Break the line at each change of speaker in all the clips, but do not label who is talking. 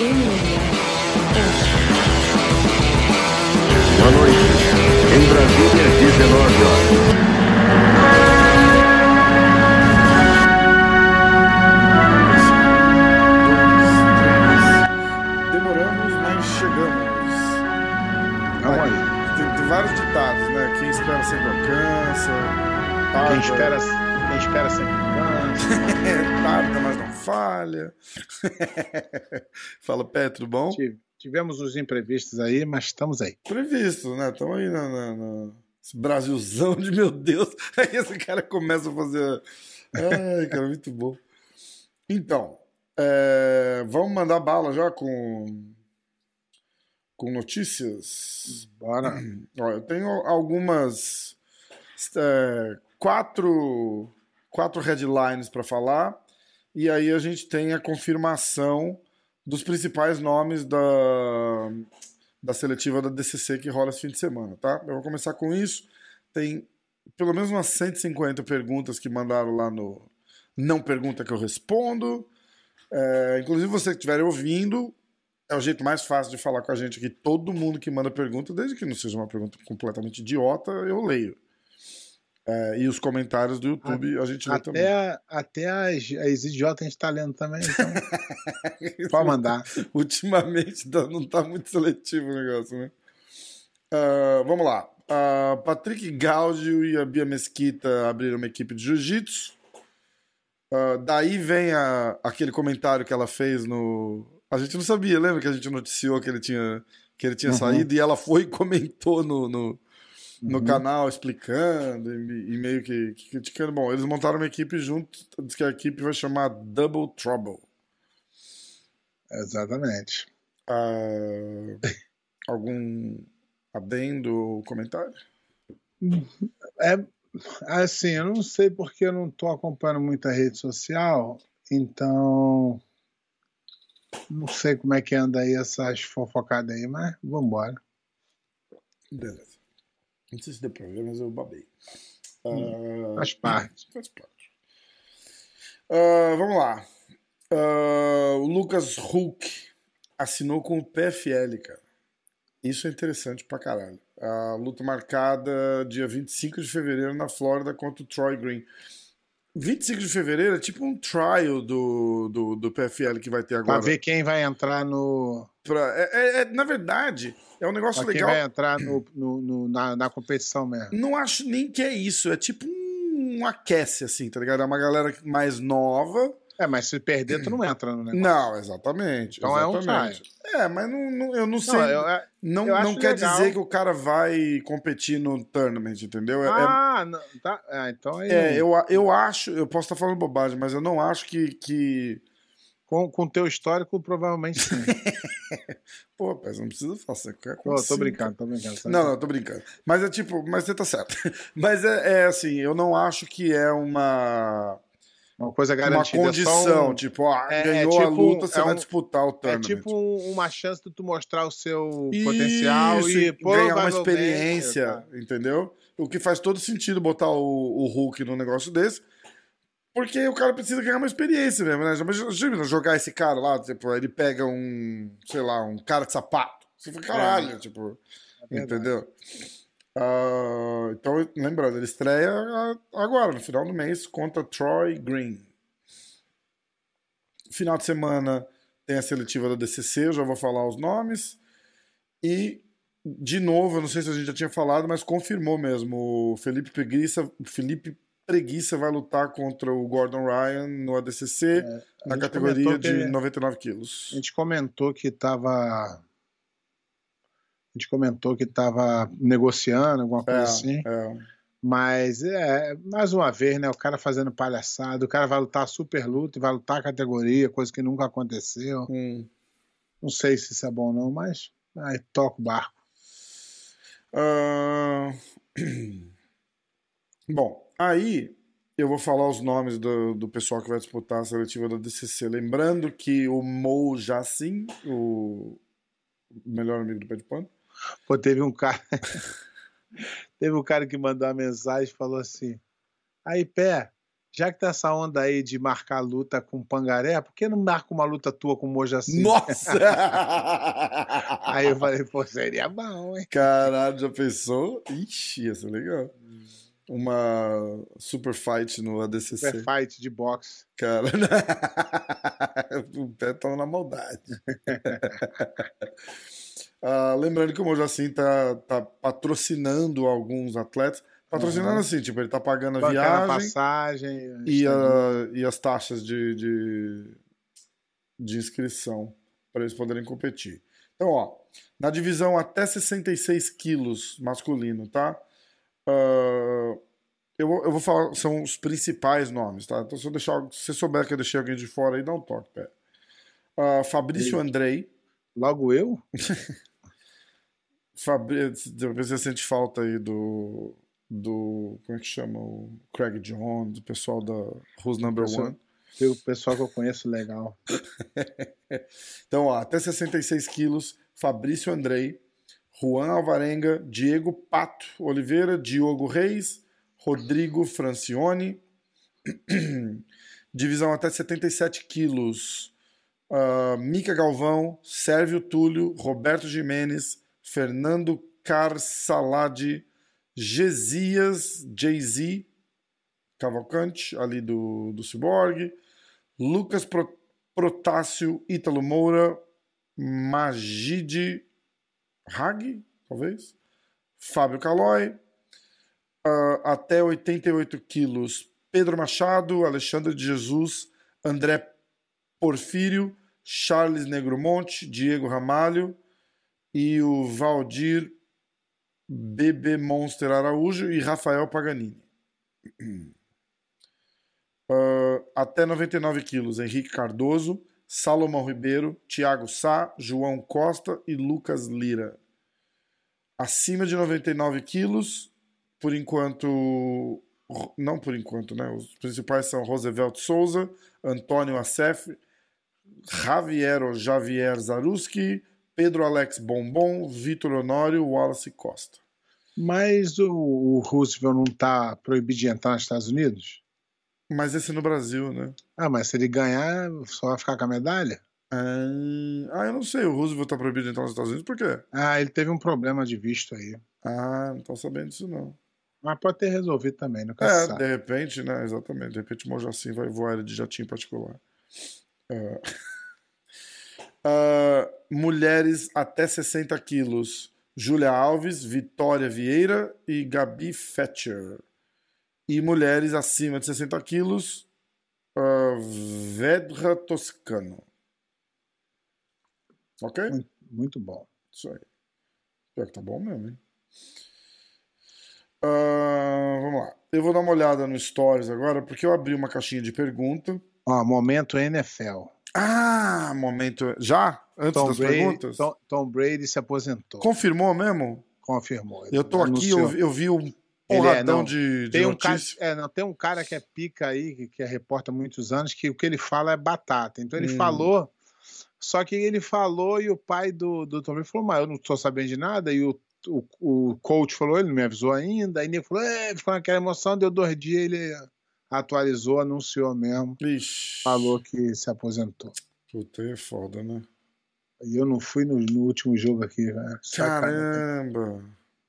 Boa noite. Em Brasília, 19 horas.
Demoramos, mas chegamos.
Aí.
Tem, tem vários ditados, né? Quem espera sempre alcança.
Quem
Tarda,
espera, quem espera sempre cansa.
tarda, mas não falha. Fala, Pé, tudo bom?
Tive- Tivemos uns imprevistos aí, mas estamos aí.
Previsto, né? Estamos aí na, na- na- Esse Brasilzão de meu Deus. Aí esse cara começa a fazer. Ai, cara, muito bom. Então, é, vamos mandar bala já com. Com notícias.
Bora.
Ó, eu tenho algumas. é, quatro, quatro headlines para falar. E aí a gente tem a confirmação dos principais nomes da, da seletiva da DCC que rola esse fim de semana, tá? Eu vou começar com isso. Tem pelo menos umas 150 perguntas que mandaram lá no Não Pergunta Que Eu Respondo. É, inclusive, você que estiver ouvindo, é o jeito mais fácil de falar com a gente aqui. Todo mundo que manda pergunta, desde que não seja uma pergunta completamente idiota, eu leio. É, e os comentários do YouTube a gente lê também.
Até, até as, as idiotas a gente está lendo também, então pode mandar.
Ultimamente tá- não tá muito seletivo o negócio, né? Ah, vamos lá. Ah, Patrick Gaudio e a Bia Mesquita abriram uma equipe de jiu-jitsu. Ah, daí vem a- aquele comentário que ela fez no. A gente não sabia, lembra que a gente noticiou que ele tinha, que ele tinha
Uhum.
saído e ela foi e comentou no, no, no
Uhum.
canal explicando e, e meio que, que criticando. Bom, eles montaram uma equipe junto, diz que a equipe vai chamar Double Trouble.
Exatamente.
Ah, algum adendo ou comentário?
É assim, eu não sei porque eu não estou acompanhando muita rede social, então não sei como é que anda aí essas fofocadas aí, mas vamos embora.
Beleza. Não sei se deu pra ver, mas eu babei. Ah,
Faz parte.
faz parte. Ah, vamos lá. Ah, o Lucas Huck assinou com o PFL, cara. Isso é interessante pra caralho. A luta marcada dia 25 de fevereiro na Flórida contra o Troy Green. 25 de fevereiro é tipo um trial do, do, do PFL que vai ter agora.
ver quem vai entrar no.
Pra- é- é- é- na verdade, é um negócio
Pra quem
legal.
vai entrar no, no- no- na, na competição mesmo.
Não acho nem que é isso. É tipo um, um aquece, assim, tá ligado? É uma galera mais nova.
É, mas se perder, tu não entra no negócio.
Não, exatamente.
Então é um
exatamente. É, mas não, não- eu não sei.
Não, eu- é-
não
eu
não quer
legal.
dizer que o cara vai competir no tournament, entendeu? É- é-
Ah, não, tá. Então aí.
é, eu, eu acho, eu posso estar falando bobagem, mas eu não acho que. que...
Com o teu histórico, provavelmente sim.
Pô, Pez, não precisa fazer qualquer
Pô,
coisa.
tô
assim,
brincando, tô brincando. sabe?
Não, não, tô brincando. Mas é tipo, mas você tá certo. Mas é, é assim, eu não acho que é uma,
Uma coisa
uma
garantida. é só
condição.
um-
Tipo, ah,
é- é
ganhou a
tipo-
luta, você
é
vai
um-
disputar o
É
tournament.
tipo um- uma chance de tu mostrar o seu
Isso,
potencial e
ganhar uma experiência,
tá?
entendeu? O que faz todo sentido botar o, o Hulk num negócio desse. Porque o cara precisa ganhar uma experiência mesmo, né? Mas imagina jogar esse cara lá, tipo, ele pega um, sei lá, um cara de sapato. Você fica, caralho, tipo,
É
entendeu? Ah, então, lembrando, ele estreia agora, no final do mês, contra Troy Green. Final de semana tem a seletiva da DCC, eu já vou falar os nomes. E, de novo, eu não sei se a gente já tinha falado, mas confirmou mesmo. O Felipe Preguiça, Felipe Preguiça vai lutar contra o Gordon Ryan no ADCC,
É, A
na categoria de
que-
99
A
quilos.
gente comentou que tava. A gente comentou que tava negociando, alguma coisa assim.
é.
Mas é, mais uma vez, né? O cara fazendo palhaçada, o cara vai lutar super luta e vai lutar a categoria, coisa que nunca aconteceu.
Hum.
Não sei se isso é bom ou não, mas aí toca o barco.
Ah, Bom, aí eu vou falar os nomes do, do pessoal que vai disputar a seletiva da DCC. Lembrando que o Mo Jassin, o melhor amigo do pé de pano,
Pô, teve um cara. teve um cara que mandou uma mensagem e falou assim: Aí, pé, Já que tá essa onda aí de marcar luta com pangaré, por que não marca uma luta tua com Mojaci?
Nossa!
Aí eu falei, pô, seria bom, hein?
Caralho, já pensou? Ixi, ia ser legal. Uma super fight no ADCC.
Super fight de boxe.
Cara, o pé tá na maldade. Ah, lembrando que o Mojacin tá, tá patrocinando alguns atletas. Patrocinando
Uhum.
assim, tipo, ele tá pagando a
Bancando a
viagem
passagem.
e, a- e as taxas de, de, de inscrição para eles poderem competir. Então, ó, na divisão até 66 quilos masculino, tá? Ah, eu, vou, eu vou falar, são os principais nomes, tá? Então, se, eu deixar, se você souber que eu deixei alguém de fora aí, dá um toque, pera. Ah, Fabrício. Andrei.
Logo eu?
Fabri... Você sente falta aí do. do. Como é que chama? O Craig Jones, o pessoal da Who's Number
Pessoal-
One.
Tem o pessoal que eu conheço legal.
Então, ó, até 66 quilos, Fabrício Andrei, Juan Alvarenga, Diego Pato Oliveira, Diogo Reis, Rodrigo Francione. Divisão até 77 quilos, ah, Mica Galvão, Sérvio Túlio, Roberto Jimenez, Fernando Carsalade, Gesias Jay-Z, Cavalcante, ali do, do Cyborg, Lucas Pro, Protássio, Ítalo Moura, Magide Hag, talvez, Fábio Calói, ah, até 88 quilos, Pedro Machado, Alexandre de Jesus, André Porfírio, Charles Negromonte, Diego Ramalho e o Valdir Bebê Monster Araújo e Rafael Paganini. Ah, até 99 quilos, Henrique Cardoso, Salomão Ribeiro, Thiago Sá, João Costa e Lucas Lira. Acima de 99 quilos, por enquanto. Não por enquanto, né? Os principais são Roosevelt Souza, Antônio Acef, Javier Javier Zaruski, Pedro Alex Bombom, Vitor Honório, Wallace Costa.
Mas o, o Roosevelt não tá proibido de entrar nos Estados Unidos?
Mas esse no Brasil, né?
Ah, mas se ele ganhar, só vai ficar com a medalha?
Ah, ah, eu não sei. O Roosevelt tá proibido de entrar nos Estados Unidos por quê?
Ah, ele teve um problema de visto aí.
Ah, não tô sabendo disso não.
Mas pode ter resolvido também, nunca
É,
se sabe.
de repente, né? Exatamente. De repente o Mojacin vai voar de jatinho particular. É. Ah, mulheres até 60 quilos. Júlia Alves, Vitória Vieira e Gabi Fetcher. E mulheres acima de 60 quilos. ah, Vedra Toscano. Ok?
Muito, muito bom.
Isso aí. Pior que tá bom mesmo, hein? Ah, vamos lá. Eu vou dar uma olhada no Stories agora, porque eu abri uma caixinha de pergunta.
Ó, momento NFL.
Ah, momento. Já? Antes
Tom
das
Brady,
perguntas?
Tom, Tom Brady se aposentou.
Confirmou mesmo?
Confirmou.
Eu tô aqui,
Anunciou.
eu, vi- eu vi um
Ele
porradão
é,
de, de
Tem um, cara, é, não, tem um cara que é pica aí, que, que é repórter há muitos anos, que o que ele fala é batata. Então ele
Hum.
falou, só que ele falou e o pai do, do Tom Brady falou, mas eu não tô sabendo de nada, e o, o, o coach falou, ele não me avisou ainda, aí ele falou, é, ficou naquela emoção, deu dois dias, ele atualizou, anunciou mesmo,
Ixi.
falou que se aposentou.
Puta, é foda, né?
E eu não fui no, no último jogo aqui, velho. Sacanagem.
Caramba.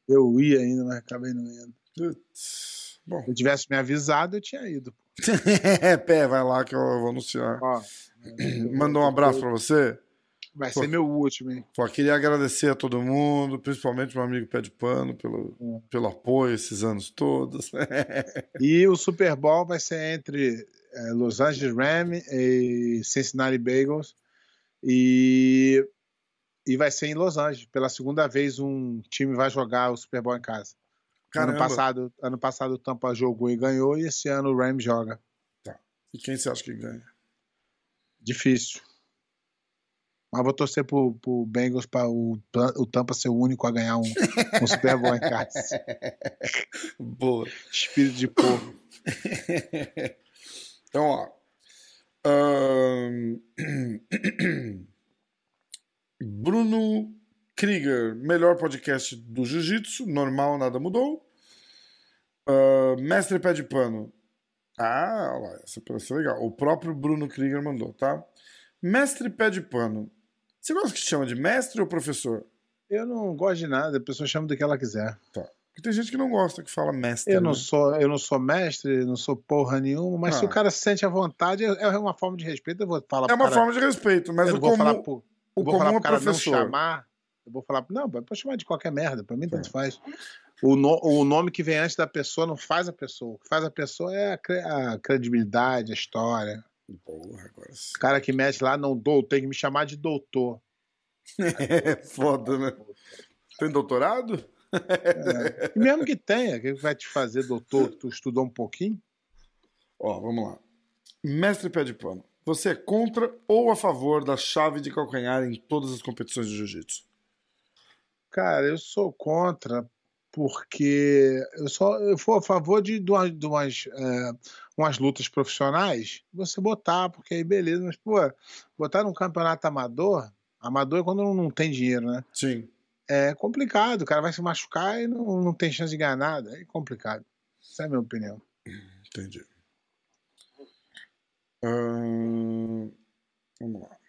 Eu ia ainda, mas acabei não indo.
Putz. Bom.
Se eu tivesse me avisado, eu tinha ido.
Pé, vai lá que eu vou anunciar.
Ó,
Mandou um abraço pra você.
Vai
Pô.
ser meu último, hein?
Pô, queria agradecer a todo mundo, principalmente meu amigo Pé de Pano, pelo,
Hum.
pelo apoio esses anos todos.
E o Super Bowl vai ser entre eh, Los Angeles Rams e Cincinnati Bengals. E, e vai ser em Los Angeles. Pela segunda vez, um time vai jogar o Super Bowl em casa. Ano passado, ano passado o Tampa jogou e ganhou, e esse ano o Rams joga.
E quem você acha que ganha?
Difícil. Mas vou torcer pro, pro Bengals para o, o Tampa ser o único a ganhar um, um Super Bowl em casa.
Boa.
Espírito de porco.
então, ó. Ahn, Bruno Krieger, melhor podcast do Jiu-Jitsu, normal, nada mudou. Ah, Mestre Pé de Pano, Ah, olha lá, essa parece legal. O próprio Bruno Krieger mandou, tá? Mestre pé de pano. Você gosta que te chama de mestre ou professor?
Eu não gosto de nada, a pessoa chama do que ela quiser.
Tá. Porque tem gente que não gosta que fala mestre.
Eu não
né?
sou, eu não sou mestre, não sou porra nenhuma, mas se
Ah.
o cara se sente à vontade, é é uma forma de respeito. Eu vou falar
É uma
cara-
forma de respeito, mas
eu
o
não vou
comum,
falar pro,
o
vou
comum
falar
é
pro cara não
professor.
chamar. Eu vou falar, não, pode chamar de qualquer merda, pra mim
Tá.
tanto faz. O, no- o nome que vem antes da pessoa não faz a pessoa. O que faz a pessoa é a, cre- a credibilidade, a história.
Porra, agora sim.
O cara que mete lá, não dou, tem que me chamar de doutor.
É foda, né? Tem doutorado?
E mesmo que tenha, que vai te fazer doutor, que tu estudou um pouquinho?
Ó, vamos lá. Mestre pé de pano. Você é contra ou a favor da chave de calcanhar em todas as competições de jiu-jitsu?
Cara, eu sou contra porque eu só eu for a favor de, de, umas, de umas, é, umas lutas profissionais, você botar, porque aí beleza, mas pô, botar num campeonato amador, amador é quando não, não tem dinheiro, né?
Sim.
É complicado, o cara vai se machucar e não, não tem chance de ganhar nada, é complicado. Essa é a minha opinião.
Entendi. Ahn, vamos lá.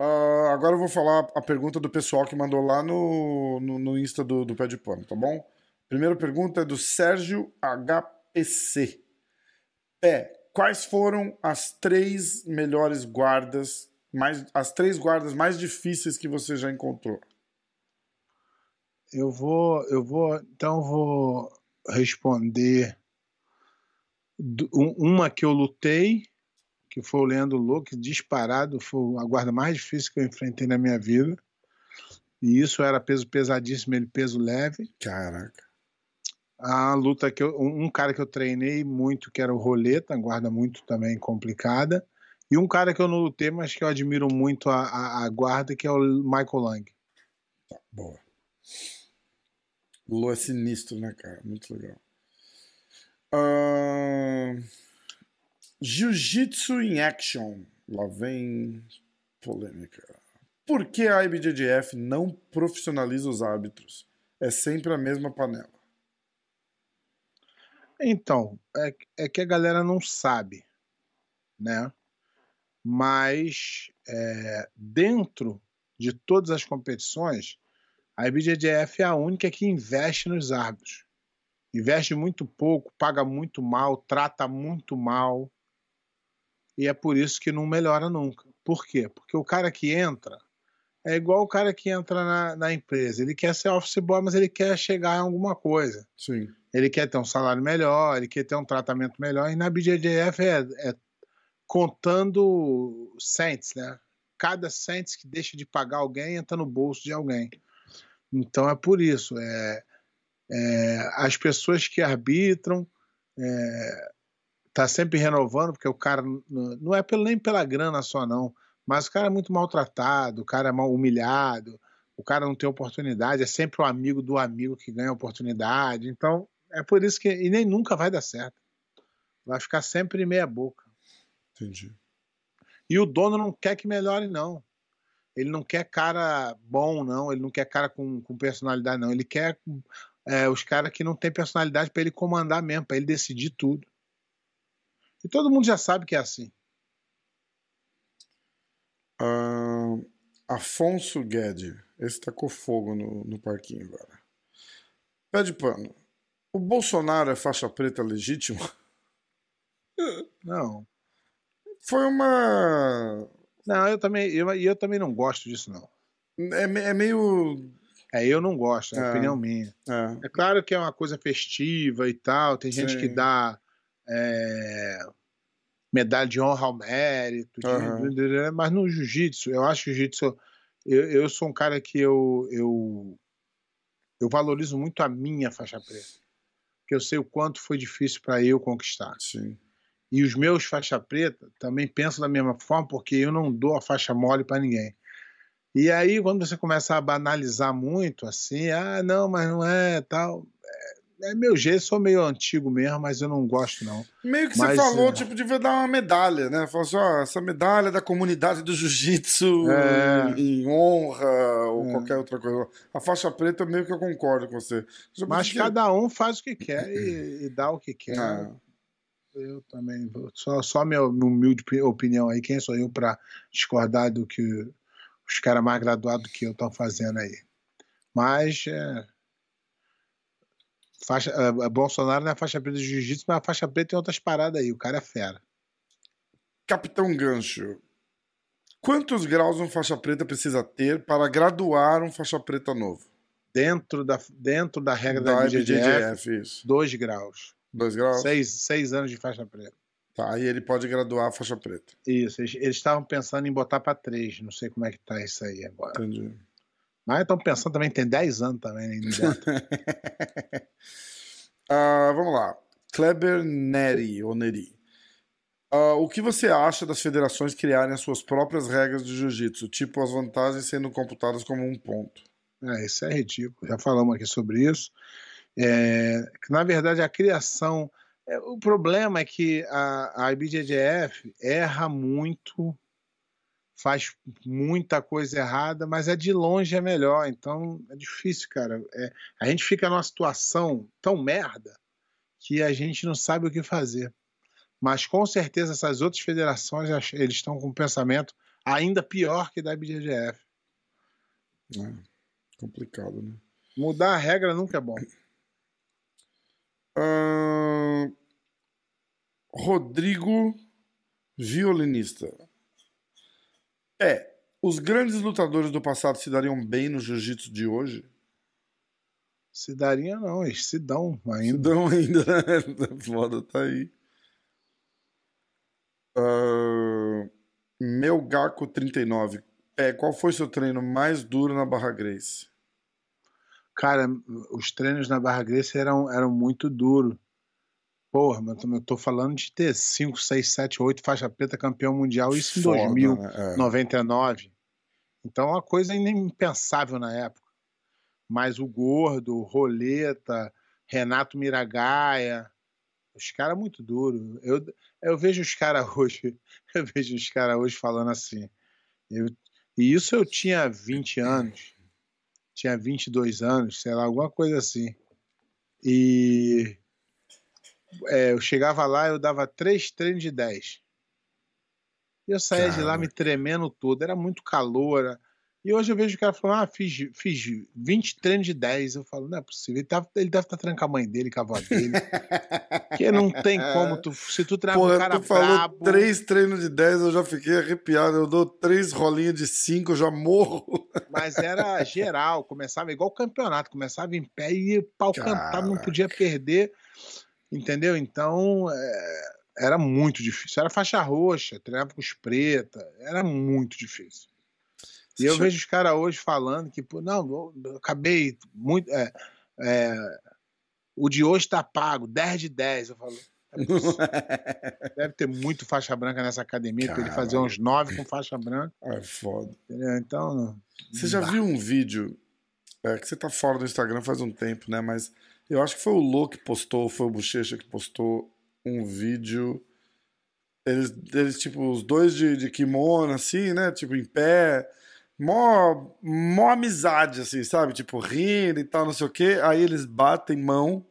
Ah, agora eu vou falar a pergunta do pessoal que mandou lá no, no, no Insta do, do Pé de Pano, tá bom? Primeira pergunta é do Sérgio HPC. Pé, quais foram as três melhores guardas, mais, as três guardas mais difíceis que você já encontrou?
Eu vou, eu vou, então vou responder um- uma que eu lutei, que foi o Leandro Louco, disparado, foi a guarda mais difícil que eu enfrentei na minha vida. E isso era peso pesadíssimo, ele peso leve.
Caraca.
A luta que eu, um cara que eu treinei muito, que era o Roleta, guarda muito também complicada. E um cara que eu não lutei, mas que eu admiro muito a, a, a guarda, que é o Michael Lang.
Boa. Lua sinistro, né, cara? Muito legal. Ahn, Jiu-Jitsu em action. Lá vem polêmica. Por que a IBJJF não profissionaliza os árbitros? É sempre a mesma panela.
Então, é, é que a galera não sabe, né? Mas é, dentro de todas as competições, a IBJJF é a única que investe nos árbitros. Investe muito pouco, paga muito mal, trata muito mal. E é por isso que não melhora nunca. Por quê? Porque o cara que entra é igual o cara que entra na, na empresa. Ele quer ser office boy, mas ele quer chegar em alguma coisa
Sim.
ele quer ter um salário melhor, ele quer ter um tratamento melhor, e na BJJF é, é contando cents, né? Cada cents que deixa de pagar alguém entra no bolso de alguém. Então é por isso, é, é, as pessoas que arbitram é, tá sempre renovando, porque o cara não é pelo- nem pela grana só não, mas o cara é muito maltratado, o cara é mal humilhado, o cara não tem oportunidade, é sempre o amigo do amigo que ganha a oportunidade. Então, é por isso que. E nem nunca vai dar certo. Vai ficar sempre meia boca.
Entendi.
E o dono não quer que melhore, não. Ele não quer cara bom, não. Ele não quer cara com, com personalidade, não. Ele quer é, os caras que não têm personalidade para ele comandar mesmo, para ele decidir tudo. E todo mundo já sabe que é assim.
Ahn, Afonso Guede. Esse tacou fogo no, no parquinho agora. Pé de pano. O Bolsonaro é faixa preta legítimo?
Não.
Foi uma.
Não, eu também, eu, eu também não gosto disso, não.
É, é meio.
É, eu não gosto, é
Ah.
opinião minha.
É,
É claro que é uma coisa festiva e tal, tem gente
Sim.
que dá é, medalha de honra ao mérito, de-
Aham.
mas no jiu-jitsu, eu acho jiu-jitsu. Eu, eu sou um cara que eu, eu, eu valorizo muito a minha faixa preta, porque eu sei o quanto foi difícil para eu conquistar.
sim.
E os meus faixa preta também pensam da mesma forma, porque eu não dou a faixa mole para ninguém. E aí, quando você começa a banalizar muito, assim, ah, não, mas não é tal. É, é meu jeito, sou meio antigo mesmo, mas eu não gosto, não.
Meio que
Mas,
você falou,
é.
tipo, devia dar uma medalha, né? Falou assim, ó, essa medalha é da comunidade do jiu-jitsu
É.
em, em honra ou
É.
qualquer outra coisa. A faixa preta, meio que eu concordo com você.
Mas
podia-
cada um faz o que quer e, e dá o que quer.
Ah,
eu também. Só, só minha, minha humilde opinião aí. Quem sou eu para discordar do que os caras mais graduados que eu estão fazendo aí? Mas. É, faixa, é, Bolsonaro não é faixa preta de jiu-jitsu, mas a faixa preta tem outras paradas aí. O cara é fera.
Capitão Gancho. Quantos graus um faixa preta precisa ter para graduar um faixa preta novo?
Dentro da, dentro da regra da, da IBJJF, dois graus.
Dois graus?
Seis, seis anos de faixa preta.
Tá, aí ele pode graduar a faixa preta.
Isso, eles estavam pensando em botar para três. Não sei como é que tá isso aí agora.
Entendi.
Mas estão pensando também, tem 10 anos também. Né,
uh, vamos lá. Kleber Neri, ou Neri. Uh, o que você acha das federações criarem as suas próprias regras de jiu-jitsu, tipo as vantagens sendo computadas como um ponto?
É, isso é ridículo. Já falamos aqui sobre isso. É, na verdade, a criação. É, o problema é que a, a IBJJF erra muito, faz muita coisa errada, mas é de longe é melhor. Então é difícil, cara. É, a gente fica numa situação tão merda que a gente não sabe o que fazer. Mas com certeza essas outras federações eles estão com um pensamento ainda pior que da IBJJF.
É, complicado, né?
Mudar a regra nunca é bom.
Uh, Rodrigo, violinista. É, os grandes lutadores do passado se dariam bem no jiu-jitsu de hoje?
Se daria não, eles se dão ainda. Se
dão ainda, né? Foda, tá aí. Uh, meu Gaco 39. É, qual foi seu treino mais duro na Barra Grace?
Cara, os treinos na Barra Grace eram, eram muito duros. Porra, mas eu tô falando de ter 5, 6, 7, 8 faixa preta campeão mundial, isso em Foda, 2099. Né? É. Então é uma coisa impensável na época. Mas o Gordo, o Roleta, Renato Miragaia, os caras muito duros. Eu, eu vejo os caras hoje, eu vejo os caras hoje falando assim. Eu, e isso eu tinha 20 anos tinha 22 anos, sei lá, alguma coisa assim. E é, eu chegava lá, eu dava três treinos de 10. E eu saía Caramba. de lá me tremendo todo, era muito calor, e hoje eu vejo o cara falando, ah, fiz, fiz 20 treinos de 10. Eu falo, não é possível. Ele, tá, ele deve estar tá treinando com a mãe dele, com a avó dele. Porque não tem como tu. Se tu treinar
com
um cara
tu falou brabo... três treinos de 10, eu já fiquei arrepiado. Eu dou três rolinhas de 5, eu já morro.
Mas era geral, começava igual o campeonato, começava em pé e o pau cantava, não podia perder. Entendeu? Então. É, era muito difícil. Era faixa roxa, treinava com os preta, era muito difícil. E eu vejo os caras hoje falando que, não, eu acabei muito. É, é, o de hoje tá pago, 10 de 10. Eu falo. É Deve ter muito faixa branca nessa academia, para ele fazer uns 9 com faixa branca.
É foda.
Entendeu? Então.
Você já viu um vídeo? É, que você tá fora do Instagram faz um tempo, né? Mas eu acho que foi o Lô que postou, foi o Bochecha que postou um vídeo. Eles, eles tipo, os dois de, de kimono, assim, né? Tipo, em pé mó, mó amizade, assim, sabe? Tipo, rindo e tal, não sei o quê. Aí eles batem mão.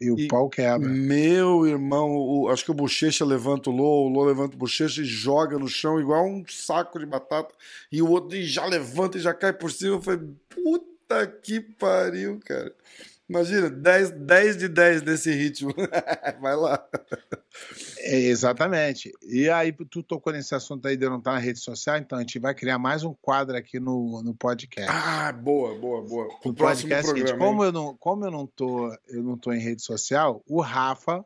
E o e pau quebra.
Meu irmão, o, acho que o Bochecha levanta o Lô, o Lô levanta o Bochecha e joga no chão igual um saco de batata. E o outro já levanta e já cai por cima. Eu falei, puta que pariu, cara. Imagina, 10, 10 de 10 nesse ritmo. Vai lá.
É, exatamente. E aí, tu tocou nesse assunto aí de não estar na rede social, então a gente vai criar mais um quadro aqui no, no podcast.
Ah, boa, boa, boa.
O próximo podcast, programa, seguinte, como eu não, como eu não tô, eu não tô em rede social, o Rafa,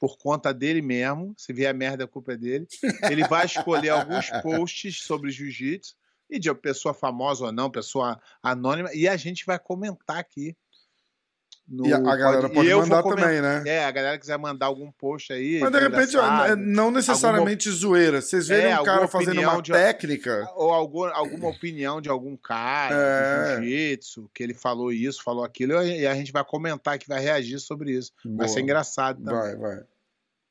por conta dele mesmo, se vier merda, a culpa é dele, ele vai escolher alguns posts sobre jiu-jitsu e de pessoa famosa ou não, pessoa anônima, e a gente vai comentar aqui
no, e a, galera pode, pode mandar também, né?
É, a galera quiser mandar algum post aí.
Mas de repente, é, não necessariamente alguma, zoeira. Vocês verem é, um cara fazendo uma de, técnica.
Ou algum, alguma opinião de algum cara, é. jiu-jitsu, que ele falou isso, falou aquilo, e a gente vai comentar que vai reagir sobre isso. Boa. Vai ser engraçado também.
Vai, vai.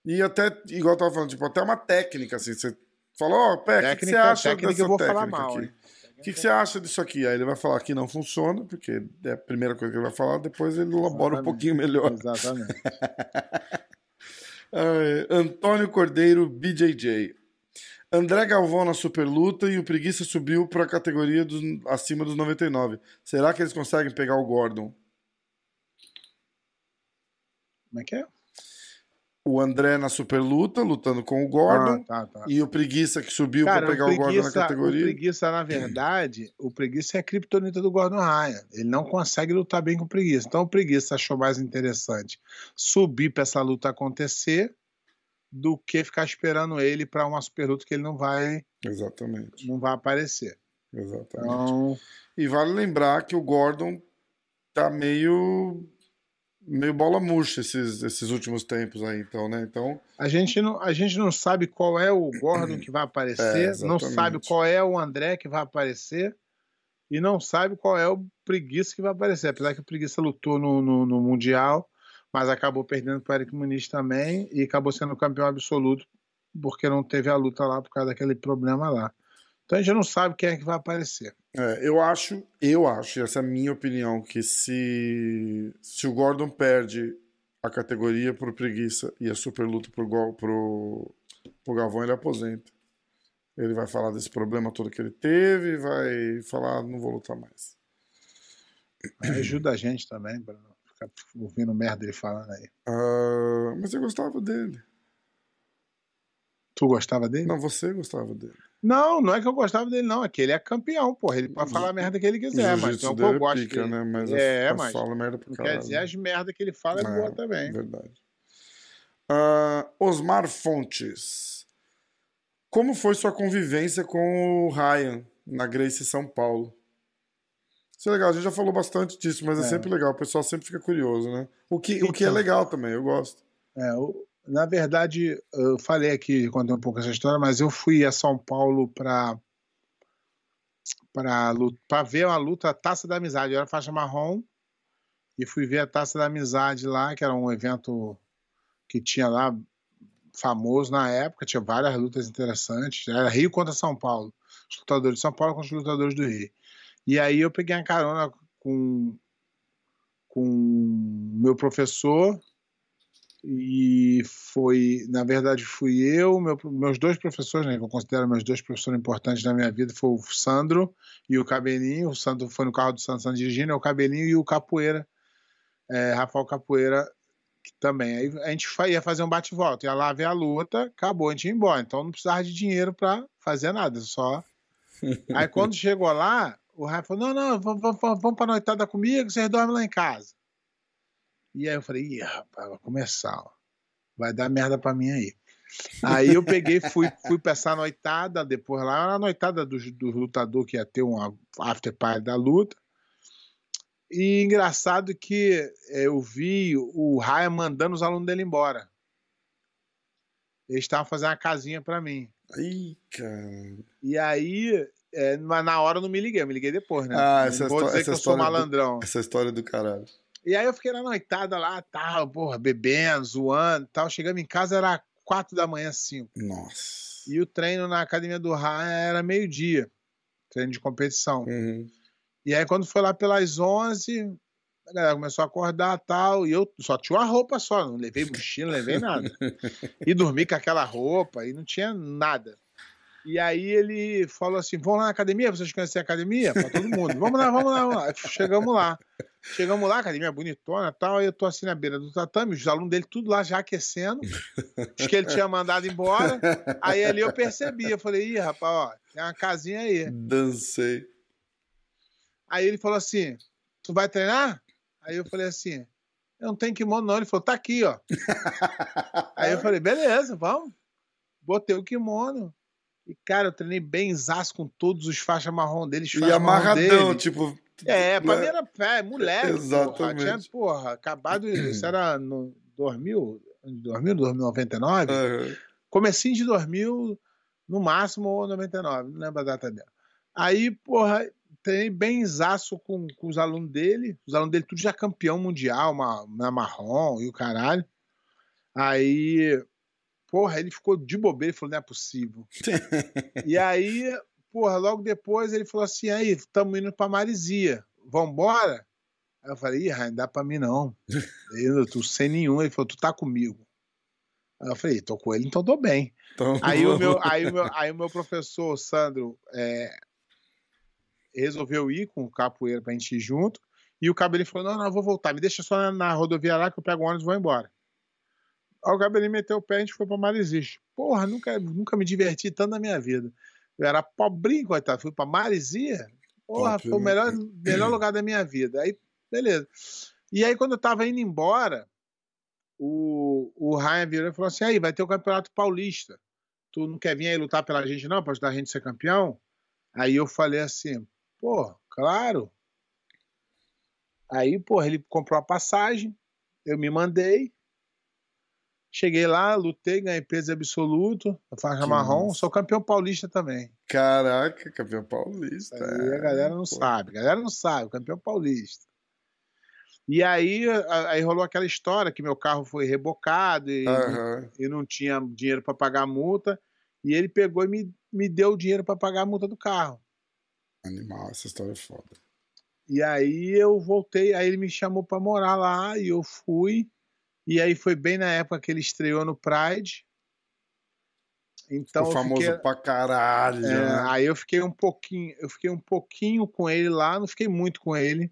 E até, igual eu tava falando, tipo, até uma técnica, assim. Você falou, ó, oh, Pé, o que você acha técnica dessa eu vou falar mal, aqui? Hein? O que, que, você acha disso aqui? Aí ele vai falar que não funciona, porque é a primeira coisa que ele vai falar, depois ele elabora Exatamente. um pouquinho melhor.
Exatamente.
Ai, Antônio Cordeiro, BJJ. André Galvão na superluta e o Preguiça subiu para a categoria dos, acima dos 99. Será que eles conseguem pegar o Gordon?
Como é que é?
O André na superluta, lutando com o Gordon.
Ah, tá, tá.
E o Preguiça que subiu para pegar
o
o, Gordon na
preguiça, o
categoria.
preguiça, na verdade, o preguiça é a criptonita do Gordon Ryan. Ele não consegue lutar bem com o preguiça. Então o preguiça achou mais interessante subir para essa luta acontecer do que ficar esperando ele para uma super luta que ele não vai,
Exatamente.
não vai aparecer.
Exatamente.
Então,
E vale lembrar que o Gordon tá meio meio bola murcha esses, esses últimos tempos aí, então, né? Então,
a gente não, a gente não sabe qual é o Gordon que vai
É,
aparecer, não
exatamente.
sabe qual é o André que vai aparecer e não sabe qual é o Preguiça que vai aparecer. Apesar que o Preguiça lutou no, no, no Mundial, mas acabou perdendo para o Eric Muniz também e acabou sendo campeão absoluto porque não teve a luta lá por causa daquele problema lá. Então a gente não sabe quem é que vai aparecer.
é, eu acho, eu acho, essa é a minha opinião, que se, se o Gordon perde a categoria pro Preguiça e a super luta pro, pro, pro Galvão, ele aposenta. Ele vai falar desse problema todo que ele teve e vai falar, não vou lutar mais.
Ajuda a gente também para não ficar ouvindo merda ele falando aí.
Ah, mas eu gostava dele.
Tu gostava dele?
Não, você gostava dele.
Não, não é que eu gostava dele, não. É que ele é campeão, porra. Ele pode falar a merda que ele quiser, mas
jiu-jitsu
não que eu gosto
pica,
dele.
né? Mas
É,
a
mas
fala merda pra
Não
caralho.
quer dizer as merdas que ele fala é
Não,
boa também.
Verdade. Ah, Osmar Fontes. Como foi sua convivência com o Ryan na Grace São Paulo? Isso é legal, a gente já falou bastante disso, mas é,
É.
sempre legal, o pessoal sempre fica curioso, né? O que, o que é
Então.
legal também, eu gosto.
É, eu- na verdade, eu falei aqui, contei um pouco essa história, mas eu fui a São Paulo para para ver a luta a Taça da Amizade. Eu era faixa marrom e fui ver a Taça da Amizade lá, que era um evento que tinha lá famoso na época, tinha várias lutas interessantes. Era Rio contra São Paulo. Os lutadores de São Paulo contra os lutadores do Rio. E aí eu peguei uma carona com com meu professor e foi, na verdade, fui eu, meu- meus dois professores, né, que eu considero meus dois professores importantes na minha vida, foi o Sandro e o Cabelinho. O Sandro foi no carro do Sandro, Sandro dirigindo, é o Cabelinho e o Capoeira, é, Rafael Capoeira, que também. Aí a gente ia fazer um bate-volta, ia lá ver a luta, acabou, a gente ia embora. Então não precisava de dinheiro para fazer nada, só. Aí quando chegou lá, o Rafa falou: não, não, vamos, vamos, vamos pra noitada comigo, vocês dormem lá em casa. E aí eu falei, ih, rapaz, vai começar, ó. vai dar merda pra mim aí. Aí eu peguei, fui, fui pra essa noitada, depois lá, era a noitada do, do lutador que ia ter uma after party da luta. E engraçado que eh, eu vi o Raya mandando os alunos dele embora. Eles estavam fazendo uma casinha pra mim.
Ih, cara.
E aí, é, na hora eu não me liguei, eu me liguei depois, né?
Ah, essa
vou
histó-
dizer
essa
que eu sou
história do-
malandrão.
Essa história do caralho.
E aí eu fiquei na noitada lá, tal, porra, bebendo, zoando tal. Chegamos em casa, era quatro da manhã, cinco.
Nossa.
E o treino na academia do Raia era meio-dia. Treino de competição.
Uhum.
E aí quando foi lá pelas onze, a galera começou a acordar tal. E eu só tinha uma roupa só, não levei mochila, não levei nada. E dormi com aquela roupa e não tinha nada. E aí ele falou assim: vamos lá na academia, vocês conhecem a academia? Pra todo mundo. Vamos lá, vamos lá, vamos lá. Chegamos lá. Chegamos lá, academia bonitona e tal. Aí eu tô assim na beira do tatame, os alunos dele tudo lá já aquecendo. Os que ele tinha mandado embora. Aí ali eu percebi, eu falei, ih, rapaz, ó, tem uma casinha aí.
Dancei.
Aí ele falou assim: Tu vai treinar? Aí eu falei assim: Eu não tenho kimono, não. Ele falou: Tá aqui, ó. Aí eu falei: Beleza, vamos. Botei o kimono. E, cara, eu treinei bem zaço com todos os faixas marrom deles.
E
faixa marrom
amarradão,
dele.
tipo.
É, pra
né?
mim era é, moleque. Porra.
Exatamente.
Tinha, porra, acabado. Isso era no 2000, 2000, 2099.
Aham.
Comecinho de 2000, no máximo, ou 99, não lembro a data dela. Aí, porra, treinei bem zaço com, com os alunos dele. Os alunos dele tudo já campeão mundial, uma, na marrom e o caralho. Aí, porra, ele ficou de bobeira, ele falou, não é possível. e aí, porra, logo depois ele falou assim, aí, estamos indo pra Marizia, vambora? Aí eu falei, ih, Rain, não dá pra mim não. Eu tô sem nenhum. Ele falou, tu tá comigo. Aí eu falei, tô com ele, então tô bem.
Então,
Aí o meu, aí o meu, aí o meu professor, Sandro, é, resolveu ir com o capoeira pra gente ir junto. E o cabelinho falou: não, não, eu vou voltar, me deixa só na, na rodovia lá que eu pego o ônibus e vou embora. Aí o cabelinho meteu o pé e a gente foi pra Marizias. Porra, nunca, nunca me diverti tanto na minha vida. Eu era pobrinho, coitado, fui pra Marizia. Porra,
Top,
foi o melhor, melhor lugar da minha vida. Aí, beleza. E aí, quando eu tava indo embora, o, o Ryan virou e falou assim: aí, vai ter o Campeonato Paulista. Tu não quer vir aí lutar pela gente, não, pra ajudar a gente a ser campeão? Aí eu falei assim, pô, claro. Aí, porra, ele comprou a passagem, eu me mandei. Cheguei lá, lutei, ganhei peso absoluto, a faixa
Que
marrom,
massa.
sou campeão paulista também.
Caraca, campeão paulista.
Aí a galera não
pô.
sabe, a galera não sabe, campeão paulista. E aí, aí rolou aquela história que meu carro foi rebocado e,
Aham.
e não tinha dinheiro para pagar a multa. E ele pegou e me, me deu o dinheiro para pagar a multa do carro.
Animal, essa história é foda.
E aí eu voltei, aí ele me chamou para morar lá e eu fui. E aí foi bem na época que ele estreou no Pride. Então
o famoso
fiquei-
pra caralho.
É,
né?
aí eu fiquei um pouquinho, eu fiquei um pouquinho com ele lá, não fiquei muito com ele.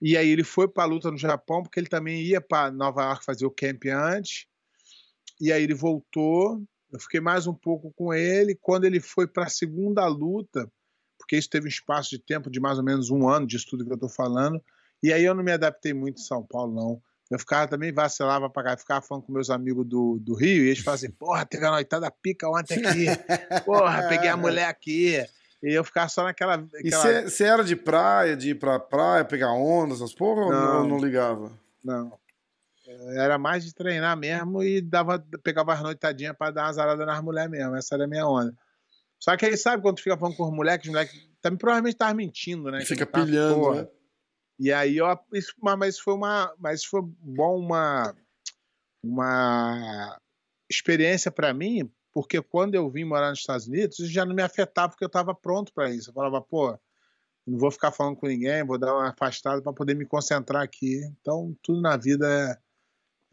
E aí ele foi para a luta no Japão, porque ele também ia para Nova York fazer o camp antes. E aí ele voltou, eu fiquei mais um pouco com ele. Quando ele foi para a segunda luta, porque isso teve um espaço de tempo de mais ou menos um ano de estudo que eu estou falando. E aí eu não me adaptei muito em São Paulo, não. Eu ficava também, vacilava pra cá, ficava falando com meus amigos do, do Rio, e eles falavam assim, porra, teve a noitada pica ontem aqui. Porra, peguei a mulher aqui. E eu ficava só naquela.
E
aquela-
você era de praia, de ir pra praia, pegar onda, essas porra, ou
Não.
ou não ligava?
Não. Era mais de treinar mesmo e dava, pegava as noitadinhas pra dar uma zarada nas mulheres mesmo. Essa era a minha onda. Só que aí, sabe quando tu fica falando com os moleques, os moleques também provavelmente estavam mentindo, né?
Fica
não tava-
pilhando, né?
E aí, eu, isso, mas foi uma, mas foi bom uma, uma experiência para mim, porque quando eu vim morar nos Estados Unidos, isso já não me afetava porque eu estava pronto para isso. Eu falava, pô, não vou ficar falando com ninguém, vou dar uma afastada para poder me concentrar aqui. Então, tudo na vida é-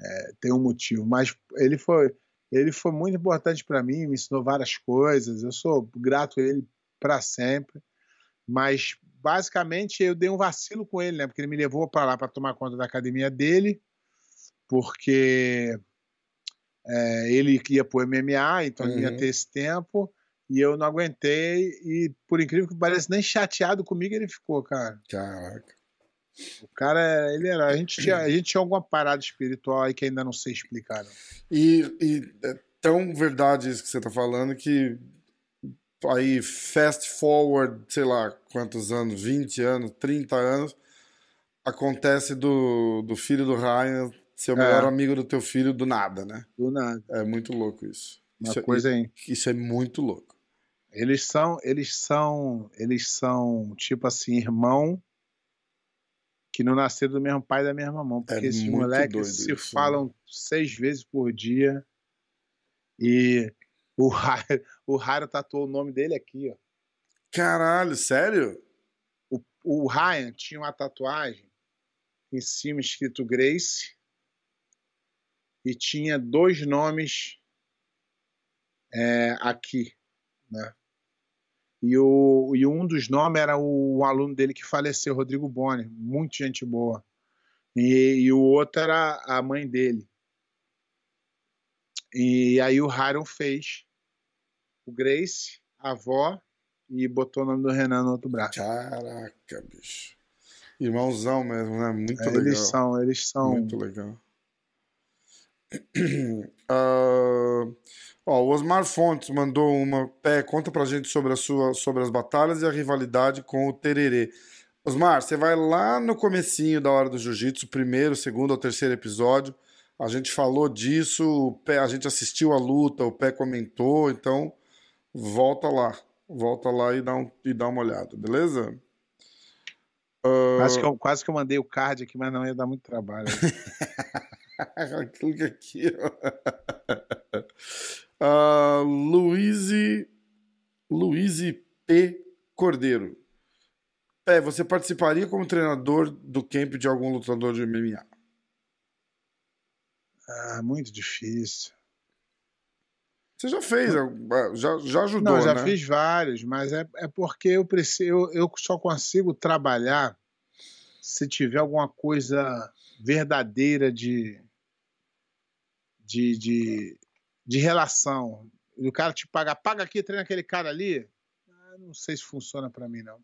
é, tem um motivo. Mas ele foi, ele foi muito importante para mim, me ensinou várias coisas. Eu sou grato a ele para sempre. Mas basicamente eu dei um vacilo com ele, né? Porque ele me levou para lá para tomar conta da academia dele, porque é, ele ia pro MMA, então ele ia
Uhum.
ter esse tempo. E eu não aguentei, e por incrível que pareça, nem chateado comigo ele ficou, cara.
Caraca.
O cara, ele era. A gente tinha, a gente tinha alguma parada espiritual aí que ainda não sei explicar. Não.
E, e é tão verdade isso que você tá falando que aí fast forward, sei lá quantos anos, 20 anos, 30 anos, acontece do, do filho do Ryan ser o
É.
melhor amigo do teu filho do nada, né?
Do nada.
É muito louco isso.
Uma
Isso, é-
coisa aí.
isso é muito louco.
Eles são, eles são, eles são tipo assim, irmão que não nasceram do mesmo pai e da mesma mão, porque
É
esses moleques se
isso,
falam seis vezes por dia e o Raio, o Raio tatuou o nome dele aqui, ó.
Caralho, sério?
O, o Ryan tinha uma tatuagem em cima escrito Grace e tinha dois nomes é, aqui, né? E, o, e um dos nomes era o, um aluno dele que faleceu, Rodrigo Boni, muito gente boa. E, e o outro era a mãe dele. E aí o Haron fez o Grace, a avó, e botou o nome do Renan no outro braço.
Caraca, bicho. Irmãozão mesmo, né? Muito
É,
legal.
eles são, eles são.
Muito legal. Ah, ó, o Osmar Fontes mandou uma. Pé, conta pra gente sobre, a sua, sobre as batalhas e a rivalidade com o Tererê. Osmar, você vai lá no comecinho da Hora do Jiu-Jitsu, primeiro, segundo ou terceiro episódio. A gente falou disso, Pé, a gente assistiu a luta, o Pé comentou, então volta lá. Volta lá e dá, um, e dá uma olhada, beleza?
Quase que, eu, quase que eu mandei o card aqui, mas não ia dar muito trabalho.
Clica aqui, ó. Ah, Luiz Luiz P. Cordeiro. Pé, você participaria como treinador do camp de algum lutador de MMA?
Ah, muito difícil.
Você já fez, já, já ajudou,
Não, já
né?
fiz vários, mas é, é porque eu preciso, eu, eu só consigo trabalhar se tiver alguma coisa verdadeira de, de, de, de relação. E o cara te paga, paga aqui, treina aquele cara ali. Ah, não sei se funciona para mim, não.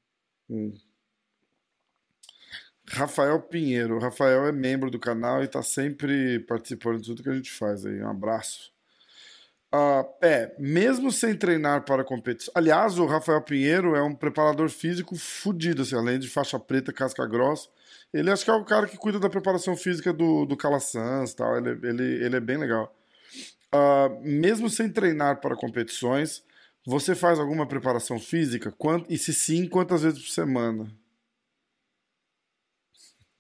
Hum. Rafael Pinheiro. O Rafael é membro do canal e está sempre participando de tudo que a gente faz aí. Um abraço. Uh, é, mesmo sem treinar para competição. Aliás, o Rafael Pinheiro é um preparador físico fudido, assim, além de faixa preta, casca grossa. Ele acho que é o cara que cuida da preparação física do, do Calazans tal. Ele, ele, ele é bem legal. Uh, mesmo sem treinar para competições, você faz alguma preparação física? Quant... E se sim, quantas vezes por semana?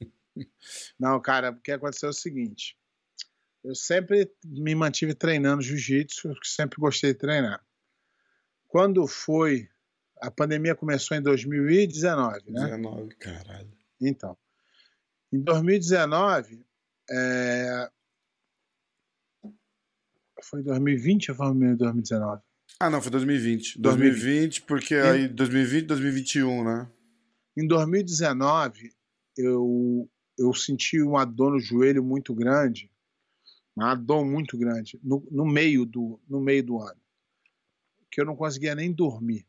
Não, cara, o que aconteceu é o seguinte. Eu sempre me mantive treinando jiu-jitsu, sempre gostei de treinar. Quando foi. A pandemia começou em 2019, né?
19, caralho.
Então. Em 2019. É... Foi 2020 ou foi 2019?
Ah, não, foi 2020. 2020, porque e... aí 2020, 2021, né?
Em 2019, eu, eu senti uma dor no joelho muito grande uma dor muito grande no, no, meio do, no meio do ano, que eu não conseguia nem dormir.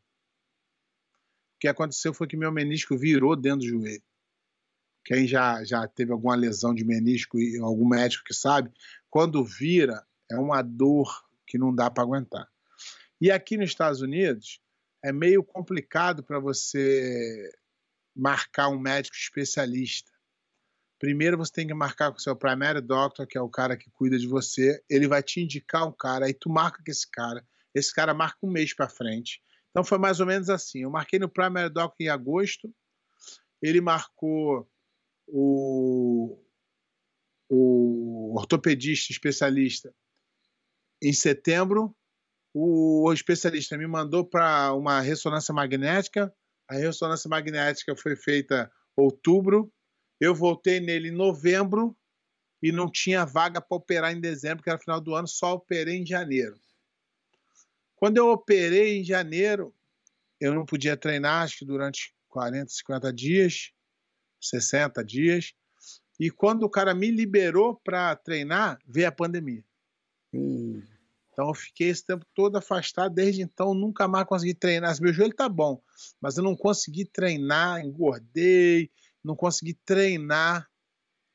O que aconteceu foi que meu menisco virou dentro do joelho. Quem já, já teve alguma lesão de menisco e algum médico que sabe, quando vira, é uma dor que não dá para aguentar. E aqui nos Estados Unidos, é meio complicado para você marcar um médico especialista. Primeiro você tem que marcar com o seu primary doctor, que é o cara que cuida de você. Ele vai te indicar um cara, aí tu marca com esse cara. Esse cara marca um mês para frente. Então foi mais ou menos assim. Eu marquei no primary doctor em agosto. Ele marcou o, o ortopedista especialista em setembro. O especialista me mandou para uma ressonância magnética. A ressonância magnética foi feita outubro eu voltei nele em novembro e não tinha vaga para operar em dezembro, que era final do ano, só operei em janeiro. Quando eu operei em janeiro, eu não podia treinar, acho que durante 40, 50 dias, 60 dias. E quando o cara me liberou para treinar, veio a pandemia. Hum. Então eu fiquei esse tempo todo afastado, desde então nunca mais consegui treinar. Meu joelho tá bom, mas eu não consegui treinar, engordei, não consegui treinar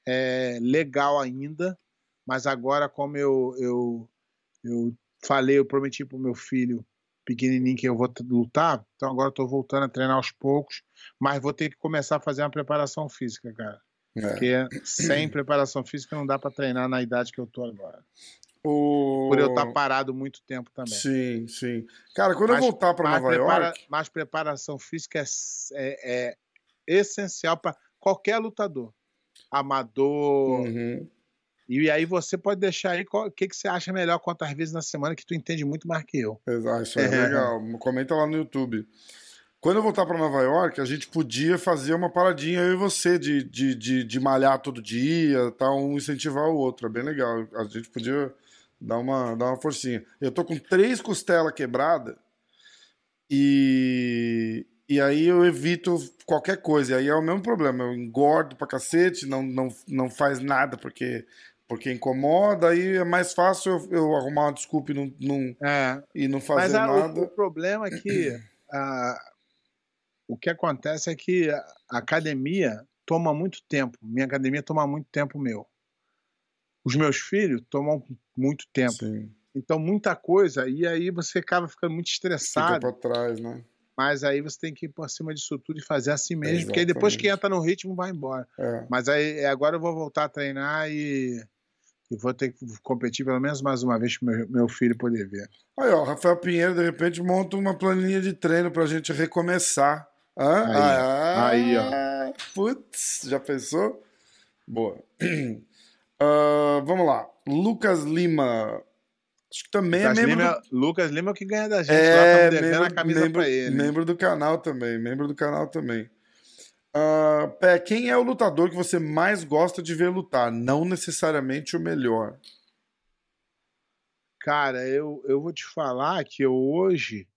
é, legal ainda, mas agora, como eu, eu, eu falei, eu prometi para o meu filho pequenininho que eu vou lutar, então agora estou voltando a treinar aos poucos, mas vou ter que começar a fazer uma preparação física, cara. É. Porque sem preparação física não dá para treinar na idade que eu tô agora. O... Por eu estar tá parado muito tempo também.
Sim, sim. Cara, quando mas, eu voltar para Nova prepara... York.
Mas preparação física é, é, é essencial para qualquer lutador. Amador. Uhum. E aí você pode deixar aí o que, que você acha melhor quantas vezes na semana que tu entende muito mais que eu.
Exato, isso é, é legal. Comenta lá no YouTube. Quando eu voltar para Nova York, a gente podia fazer uma paradinha, eu e você, de, de, de, de malhar todo dia, tá, um incentivar o outro. É bem legal. A gente podia dar uma, dar uma forcinha. Eu tô com três costelas quebradas e, e aí eu evito qualquer coisa. E aí é o mesmo problema. Eu engordo pra cacete, não, não, não faz nada porque, porque incomoda. Aí é mais fácil eu, eu arrumar uma desculpa e não, não, é. e não fazer Mas, a, nada.
O, o, problema é que a, o que acontece é que a academia toma muito tempo. Minha academia toma muito tempo meu. Os meus filhos tomam muito tempo. Sim. Então, muita coisa. E aí você acaba ficando muito estressado.
Fica pra trás, né?
Mas aí você tem que ir por cima disso tudo e fazer assim mesmo, Exatamente. porque aí depois que entra no ritmo vai embora. É. Mas aí agora eu vou voltar a treinar e, e vou ter que competir pelo menos mais uma vez para meu, meu filho poder ver.
Aí, ó, Rafael Pinheiro, de repente, monta uma planilha de treino para a gente recomeçar. Hã? Aí, ah, aí ó. Putz, já pensou? Boa. Uh, vamos lá. Lucas Lima. Acho que também é Lucas é membro.
Lima, do... Lucas Lima é o que ganha da gente. É, lá, membro, a camisa
membro,
pra ele.
Membro do canal também. Membro do canal também. Uh, Pé, quem é o lutador que você mais gosta de ver lutar? Não necessariamente o melhor.
Cara, eu, eu vou te falar que eu hoje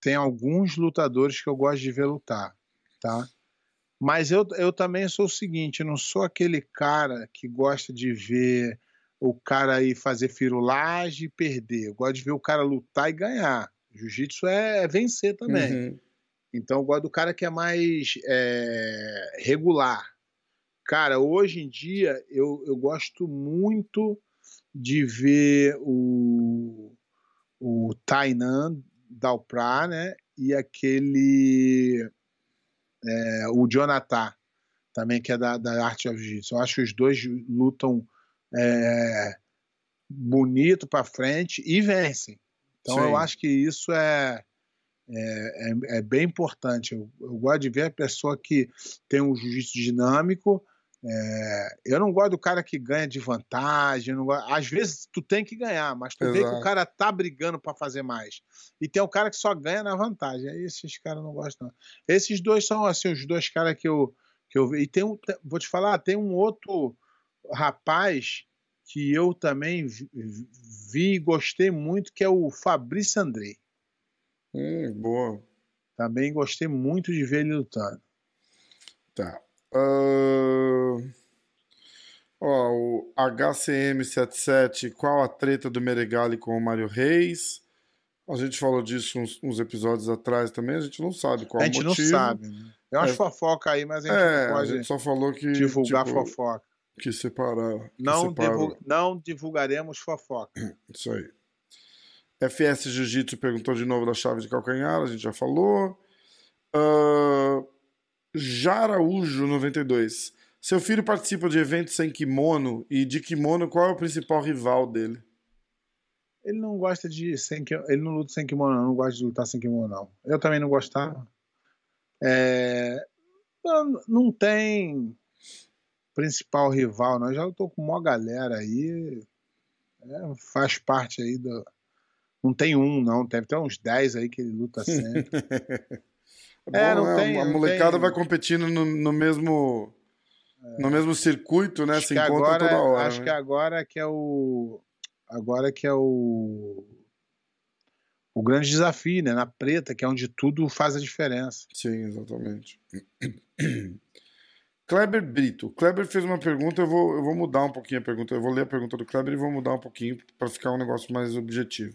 tem alguns lutadores que eu gosto de ver lutar, tá? Mas eu, eu também sou o seguinte, eu não sou aquele cara que gosta de ver o cara aí fazer firulagem e perder. Eu gosto de ver o cara lutar e ganhar. Jiu-jitsu é, é, vencer também. Uhum. Então eu gosto do cara que é mais é, regular. Cara, hoje em dia eu, eu gosto muito de ver o, o Tainan Dalprá, né? E aquele. É, o Jonathan, também, que é da, da arte of jiu-jitsu. Eu acho que os dois lutam é, bonito para frente e vencem. Então Sim. eu acho que isso é, é, é, é bem importante. Eu, eu, gosto de ver a pessoa que tem um jiu-jitsu dinâmico. É, eu não gosto do cara que ganha de vantagem. Gosto, às vezes tu tem que ganhar, mas tu Exato. vê que o cara tá brigando para fazer mais. E tem o cara que só ganha na vantagem. Aí esses caras não gostam. Não. Esses dois são assim os dois caras que eu que eu vi. E tem um, vou te falar, tem um outro rapaz que eu também vi e gostei muito, que é o Fabrício André.
Hum, boa.
Também gostei muito de ver ele lutando.
Tá. Uh... Ó, o HCM77, qual a treta do Meregali com o Mário Reis? A gente falou disso uns, uns, episódios atrás também, a gente não sabe qual
o motivo. A gente não sabe. Né? Tem umas é, fofoca aí, mas a gente é, não pode
a gente só falou que,
divulgar tipo, fofoca.
Que separar.
Não, divulga, não divulgaremos fofoca.
Isso aí. FS Jiu-Jitsu perguntou de novo da chave de calcanhar, a gente já falou. Uh, Jaraújo 92. Seu filho participa de eventos sem kimono e de kimono, qual é o principal rival dele?
Ele não gosta de sem ele não luta sem kimono, não, não gosta de lutar sem kimono não. Eu também não gostava. É, não, não tem principal rival, não. Eu já tô com uma galera aí, é, faz parte aí do. Não tem um, não. Deve ter uns 10 aí que ele luta sempre.
é, não é, tem, a molecada tem... vai competindo no, no mesmo. É. No mesmo circuito, né?
Acho Se encontra agora, toda hora. Acho né? que agora que é o. Agora que é o. O grande desafio, né? Na preta, que é onde tudo faz a diferença.
Sim, exatamente. Kleber Brito. Kleber fez uma pergunta, eu vou, eu vou mudar um pouquinho a pergunta. Eu vou ler a pergunta do Kleber e vou mudar um pouquinho para ficar um negócio mais objetivo.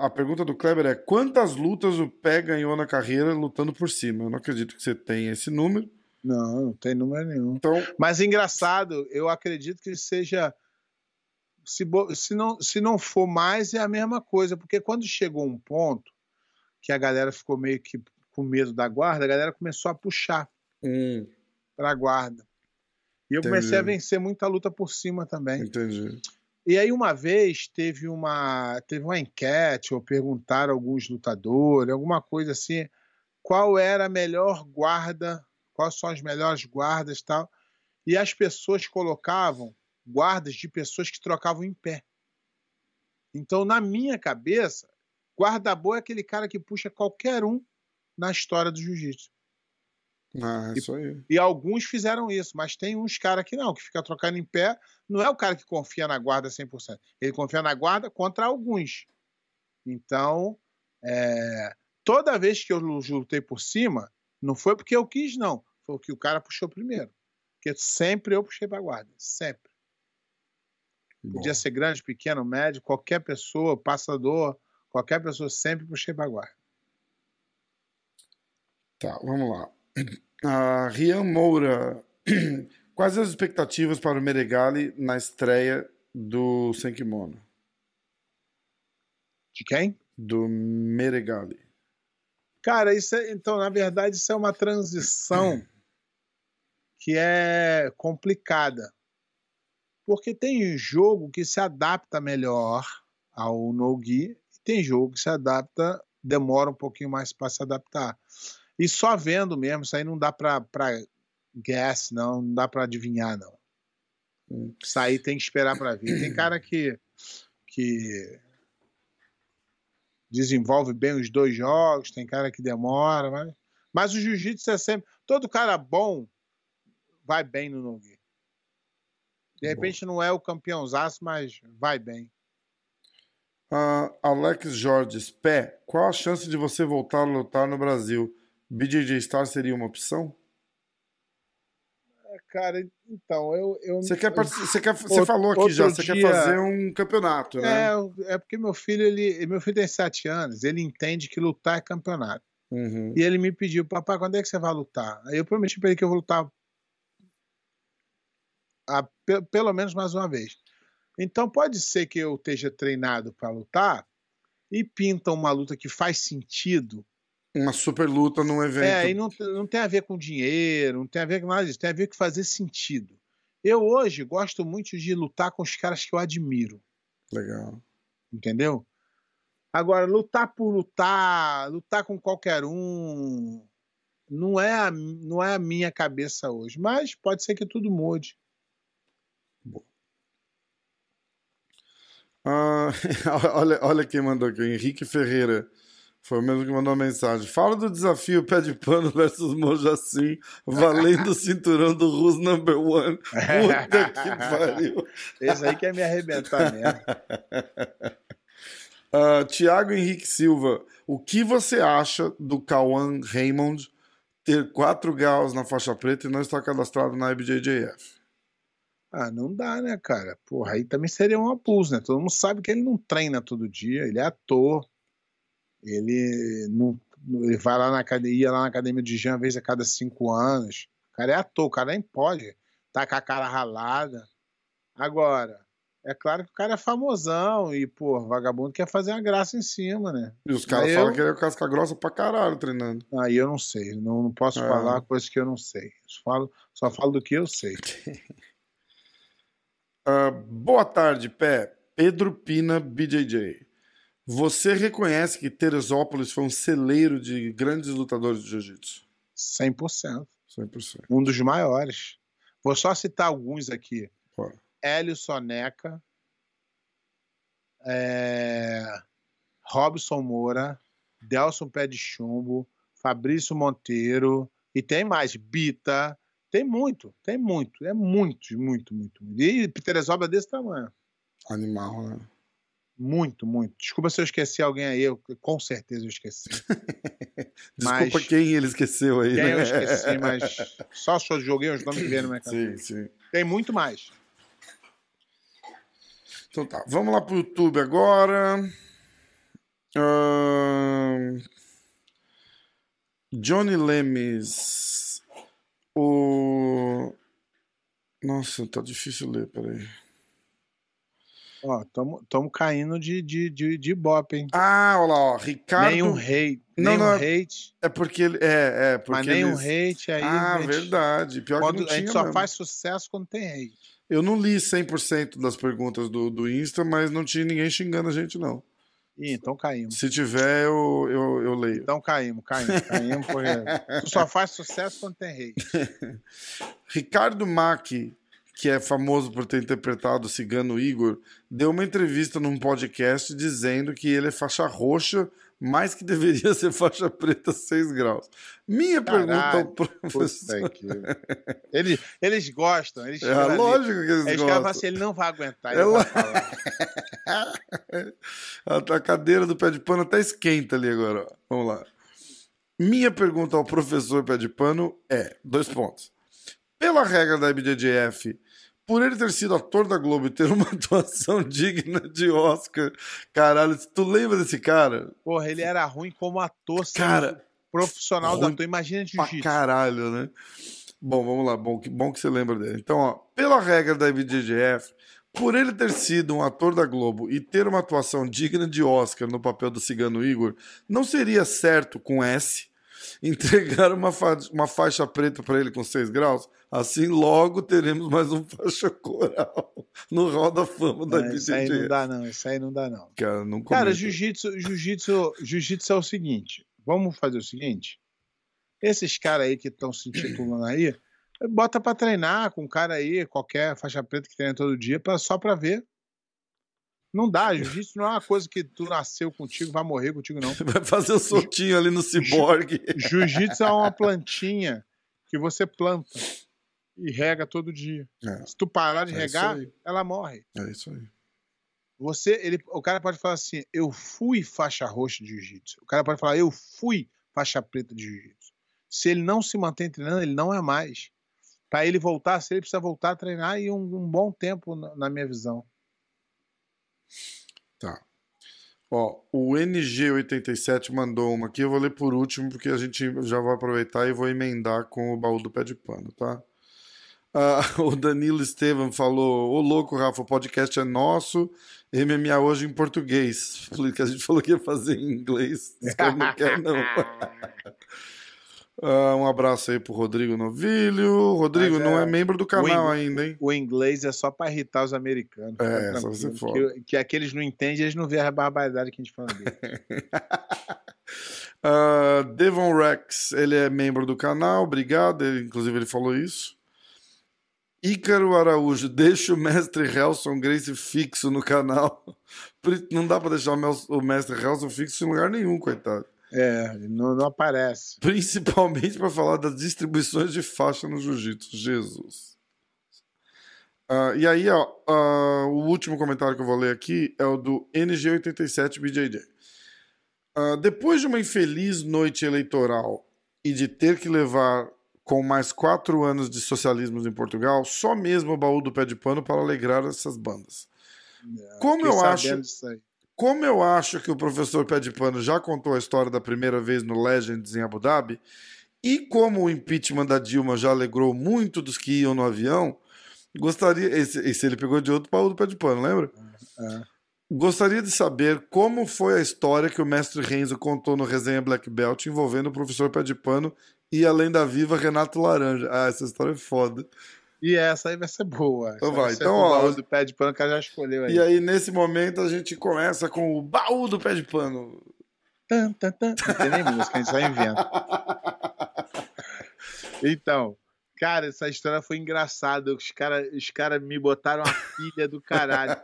A pergunta do Kleber é: quantas lutas o Pé ganhou na carreira lutando por cima? Eu não acredito que você tenha esse número.
Não, não tem número nenhum. Então, Mas engraçado, eu acredito que seja. Se, se, não, se não for mais, é a mesma coisa, porque quando chegou um ponto que a galera ficou meio que com medo da guarda, a galera começou a puxar.
Hum
para a guarda. E eu Entendi. comecei a vencer muita luta por cima também.
Entendi.
E aí uma vez teve uma teve uma enquete ou perguntaram a alguns lutadores, alguma coisa assim, qual era a melhor guarda, quais são as melhores guardas, tal. E as pessoas colocavam guardas de pessoas que trocavam em pé. Então, na minha cabeça, guarda boa é aquele cara que puxa qualquer um na história do jiu-jitsu.
Ah, é isso aí.
E, e alguns fizeram isso, mas tem uns caras que não, que fica trocando em pé. Não é o cara que confia na guarda 100%. Ele confia na guarda contra alguns. Então, é, toda vez que eu lutei por cima, não foi porque eu quis, não. Foi o que o cara puxou primeiro. Porque sempre eu puxei para guarda. Sempre. Bom. Podia ser grande, pequeno, médio, qualquer pessoa, passador, qualquer pessoa, sempre puxei para guarda.
Tá, vamos lá. A Rian Moura. Quais as expectativas para o Meregali na estreia do Senkimono?
De quem?
Do Meregali.
Cara, isso é, então, na verdade, isso é uma transição que é complicada. Porque tem jogo que se adapta melhor ao no-gi e tem jogo que se adapta, demora um pouquinho mais para se adaptar. E só vendo mesmo, isso aí não dá para guess, não, não dá para adivinhar, não. Isso aí tem que esperar para ver. Tem cara que, que desenvolve bem os dois jogos, tem cara que demora, mas, mas o jiu-jitsu é sempre. Todo cara bom vai bem no no De repente não é o campeãozaço, mas vai bem.
Ah, Alex Jorges, pé, qual a chance de você voltar a lutar no Brasil? BJJ Star seria uma opção?
É, Cara, então, eu. eu
Você quer,
eu-
você quer, você
Outro-
falou aqui já, você quer
dia-
fazer um campeonato, né?
É, é porque meu filho, ele. Meu filho tem sete anos, ele entende que lutar é campeonato.
Uhum.
E ele me pediu, papai, quando é que você vai lutar? Aí eu prometi pra ele que eu vou lutar a- pe- pelo menos mais uma vez. Então pode ser que eu esteja treinado para lutar e pinta uma luta que faz sentido.
Uma super luta num evento.
É, e não, não tem a ver com dinheiro, não tem a ver com nada disso, tem a ver com fazer sentido. Eu hoje gosto muito de lutar com os caras que eu admiro.
Legal.
entendeu? Agora, lutar por lutar, lutar com qualquer um, não é a, não é a minha cabeça hoje. Mas pode ser que tudo mude.
Ah, olha, olha quem mandou aqui, o Henrique Ferreira. Foi o mesmo que mandou a mensagem. Fala do desafio pé de pano versus Mojacin, valendo o cinturão do Rus Number One. Puta que pariu.
Esse aí quer me arrebentar mesmo.
Ah, Tiago Henrique Silva, o que você acha do Cauã Raymond ter quatro graus na faixa preta e não estar cadastrado na IBJJF?
Ah, não dá, né, cara? Porra, aí também seria um abuso, né? Todo mundo sabe que ele não treina todo dia, ele é ator. Ele não. Ele vai lá na academia, lá na academia de Jean, uma vez a cada cinco anos. O cara é ator, o cara nem pode. Tá com a cara ralada. Agora, é claro que o cara é famosão e, pô, vagabundo quer fazer uma graça em cima, né?
E os caras falam
eu-
que ele é casca grossa pra caralho treinando.
Aí eu não sei, não, não posso
É.
falar coisas que eu não sei. Só falo, só falo do que eu sei.
Ah, boa tarde, Pé. Pedro Pina, BJJ. Você reconhece que Teresópolis foi um celeiro de grandes lutadores de jiu-jitsu?
100%.
100%.
Um dos maiores. Vou só citar alguns aqui.
Bora.
Hélio Soneca, é, Robson Moura, Delson Pé de Chumbo, Fabrício Monteiro, e tem mais, Bita, tem muito, tem muito, é muito, muito, muito. muito. E Teresópolis é desse tamanho.
Animal, né?
Muito, muito. Desculpa se eu esqueci alguém aí, eu, com certeza eu esqueci.
Desculpa
Mas-
quem ele esqueceu aí,
Quem
né?
eu esqueci, mas só eu joguei os nomes que vieram na minha cabeça.
Sim, sim.
Tem muito mais.
Então tá, vamos lá pro YouTube agora. Ahn, Johnny Lemes. O. Nossa, tá difícil ler, peraí.
Ó, tamo, tamo caindo de, de, de, de bop, hein?
Ah, olha lá, ó. Ricardo.
Nenhum hate.
Não,
nenhum
não,
hate.
É porque ele. É, é, porque
Mas nenhum
eles-
hate aí.
Ah,
gente-
verdade. Pior
quando-
que não
a gente
tinha
só
mesmo.
faz sucesso quando tem hate.
Eu não li 100% das perguntas do, do Insta, mas não tinha ninguém xingando a gente, não.
Ih, então caímos.
Se tiver, eu, eu, eu leio.
Então caímos, caímos, caímos, tu só faz sucesso quando tem hate.
Ricardo Mack, que é famoso por ter interpretado o Cigano Igor, deu uma entrevista num podcast dizendo que ele é faixa roxa, mas que deveria ser faixa preta 6 graus. Minha pergunta ao professor.
Que... eles, eles gostam, eles
É
chegam ali,
lógico que eles
Eles
gostam.
assim, ele não vai aguentar.
É
Ele vai
a cadeira do pé de pano até esquenta ali agora. ó. Vamos lá. Minha pergunta ao professor pé de pano é: dois pontos. Pela regra da IBJJF, por ele ter sido ator da Globo e ter uma atuação digna de Oscar, caralho, tu lembra desse cara?
Porra, ele era ruim como ator,
Cara,
profissional da ator. Imagina jiu-jitsu.
caralho, né? Bom, vamos lá. Bom que, bom que você lembra dele. Então, ó, pela regra da IBJJF, por ele ter sido um ator da Globo e ter uma atuação digna de Oscar no papel do Cigano Igor, não seria certo, com S, entregar uma, fa- uma faixa preta para ele com 6 graus? Assim, logo teremos mais um faixa coral no Hall da Fama da
Não, isso aí não dá, não. Isso aí não dá, não.
Cara, não
Cara, jiu-jitsu, jiu-jitsu, jiu-jitsu é o seguinte. Vamos fazer o seguinte. Esses caras aí que estão se intitulando aí, bota pra treinar com um cara aí, qualquer faixa preta que treina todo dia, pra, só pra ver. Não dá, jiu-jitsu não é uma coisa que tu nasceu contigo, vai morrer contigo, não.
Vai fazer o soltinho ali no ciborgue.
Jiu-jitsu é uma plantinha que você planta e rega todo dia.
É,
Se tu parar de
É
regar, ela morre.
é isso aí.
Você, ele, o cara pode falar assim, eu fui faixa roxa de jiu-jitsu. O cara pode falar, eu fui faixa preta de jiu-jitsu. Se ele não se mantém treinando, ele não é mais. Para ele voltar, se ele precisa voltar a treinar e um, um bom tempo, na, na minha visão.
Tá. Ó, o NG87 mandou uma aqui, eu vou ler por último, porque a gente já vai aproveitar e vou emendar com o baú do pé de pano, tá? Ah, o Danilo Estevam falou: Ô louco, Rafa, o podcast é nosso, MMA hoje em português. Que a gente falou que ia fazer em inglês. Cara não quer, não. Ah, um abraço aí pro Rodrigo Novilho. Rodrigo
Mas
não
é-
é membro do canal ainda, hein?
O inglês é só para irritar os americanos.
É, só você.
Que, que aqueles não entendem, eles não veem a barbaridade que a gente fala dele.
Ah, Devon Rex, ele é membro do canal, obrigado. Ele, inclusive, ele falou isso. Ícaro Araújo, deixa o mestre Helson Grace fixo no canal. Não dá pra deixar o mestre Helson fixo em lugar nenhum, coitado.
É, não, não aparece.
Principalmente para falar das distribuições de faixa no jiu-jitsu. Jesus. Ah, e aí, ó, ah, o último comentário que eu vou ler aqui é o do NG87BJJ. Ah, depois de uma infeliz noite eleitoral e de ter que levar com mais quatro anos de socialismo em Portugal, só mesmo o baú do pé de pano para alegrar essas bandas. Como
Fiquei
eu acho. Como eu acho que o professor Pé de Pano já contou a história da primeira vez no Legends em Abu Dhabi, e como o impeachment da Dilma já alegrou muito dos que iam no avião, gostaria. Esse, esse ele pegou de outro baú do Pé de Pano, lembra?
É.
Gostaria de saber como foi a história que o mestre Renzo contou no Resenha Black Belt envolvendo o professor Pé de Pano e além da viva Renato Laranja. Ah, essa história é foda.
E essa aí vai ser boa.
Então vai, então,
o
ó,
baú do pé de pano que ela já escolheu aí.
E aí, nesse momento, a gente começa com o baú do Pé de Pano.
Tan, tan, tan. Não tem nem música, a gente só inventa. Então, cara, essa história foi engraçada. Os caras os cara me botaram a filha do caralho.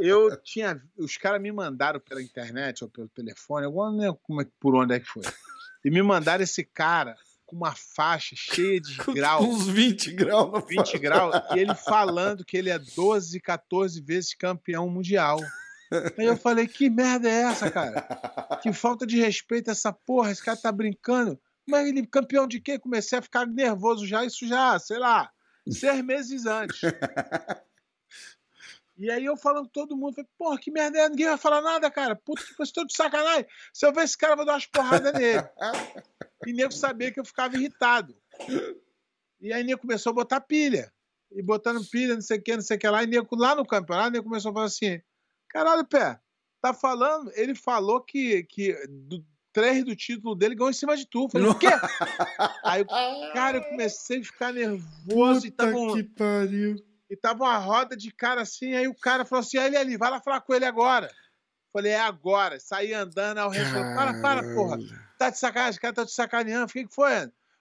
Eu tinha. Os caras me mandaram pela internet ou pelo telefone, eu não lembro como é- por onde é que foi. E me mandaram esse cara com uma faixa cheia de grau.
Uns 20 graus na
20
faixa.
graus, e ele falando que ele é 12, 14 vezes campeão mundial. Aí eu falei, que merda é essa, cara? Que falta de respeito essa porra, esse cara tá brincando. Mas ele campeão de quê? Comecei a ficar nervoso já, isso já, sei lá, seis meses antes. E aí eu falando com todo mundo, falei, porra, que merda é? Ninguém vai falar nada, cara. Puta que estou de sacanagem. Se eu ver esse cara, eu vou dar umas porradas nele. E nego sabia que eu ficava irritado. E aí nego começou a botar pilha. E botando pilha, não sei o que, não sei o que lá. E nego lá no campeonato, nego começou a falar assim: caralho, pé, tá falando? Ele falou que, que do, três do título dele ganhou em cima de tu. Eu falei, o quê? Aí, cara, eu comecei a ficar nervoso e
Puta
tava, um-
que pariu.
e tava uma roda de cara assim. Aí o cara falou assim: ah, ele ali, vai lá falar com ele agora. Falei, é agora. Saí andando, aí o resto falou, para, para, porra. Tá de sacanagem, o cara tá te sacaneando. Fiquei, que foi?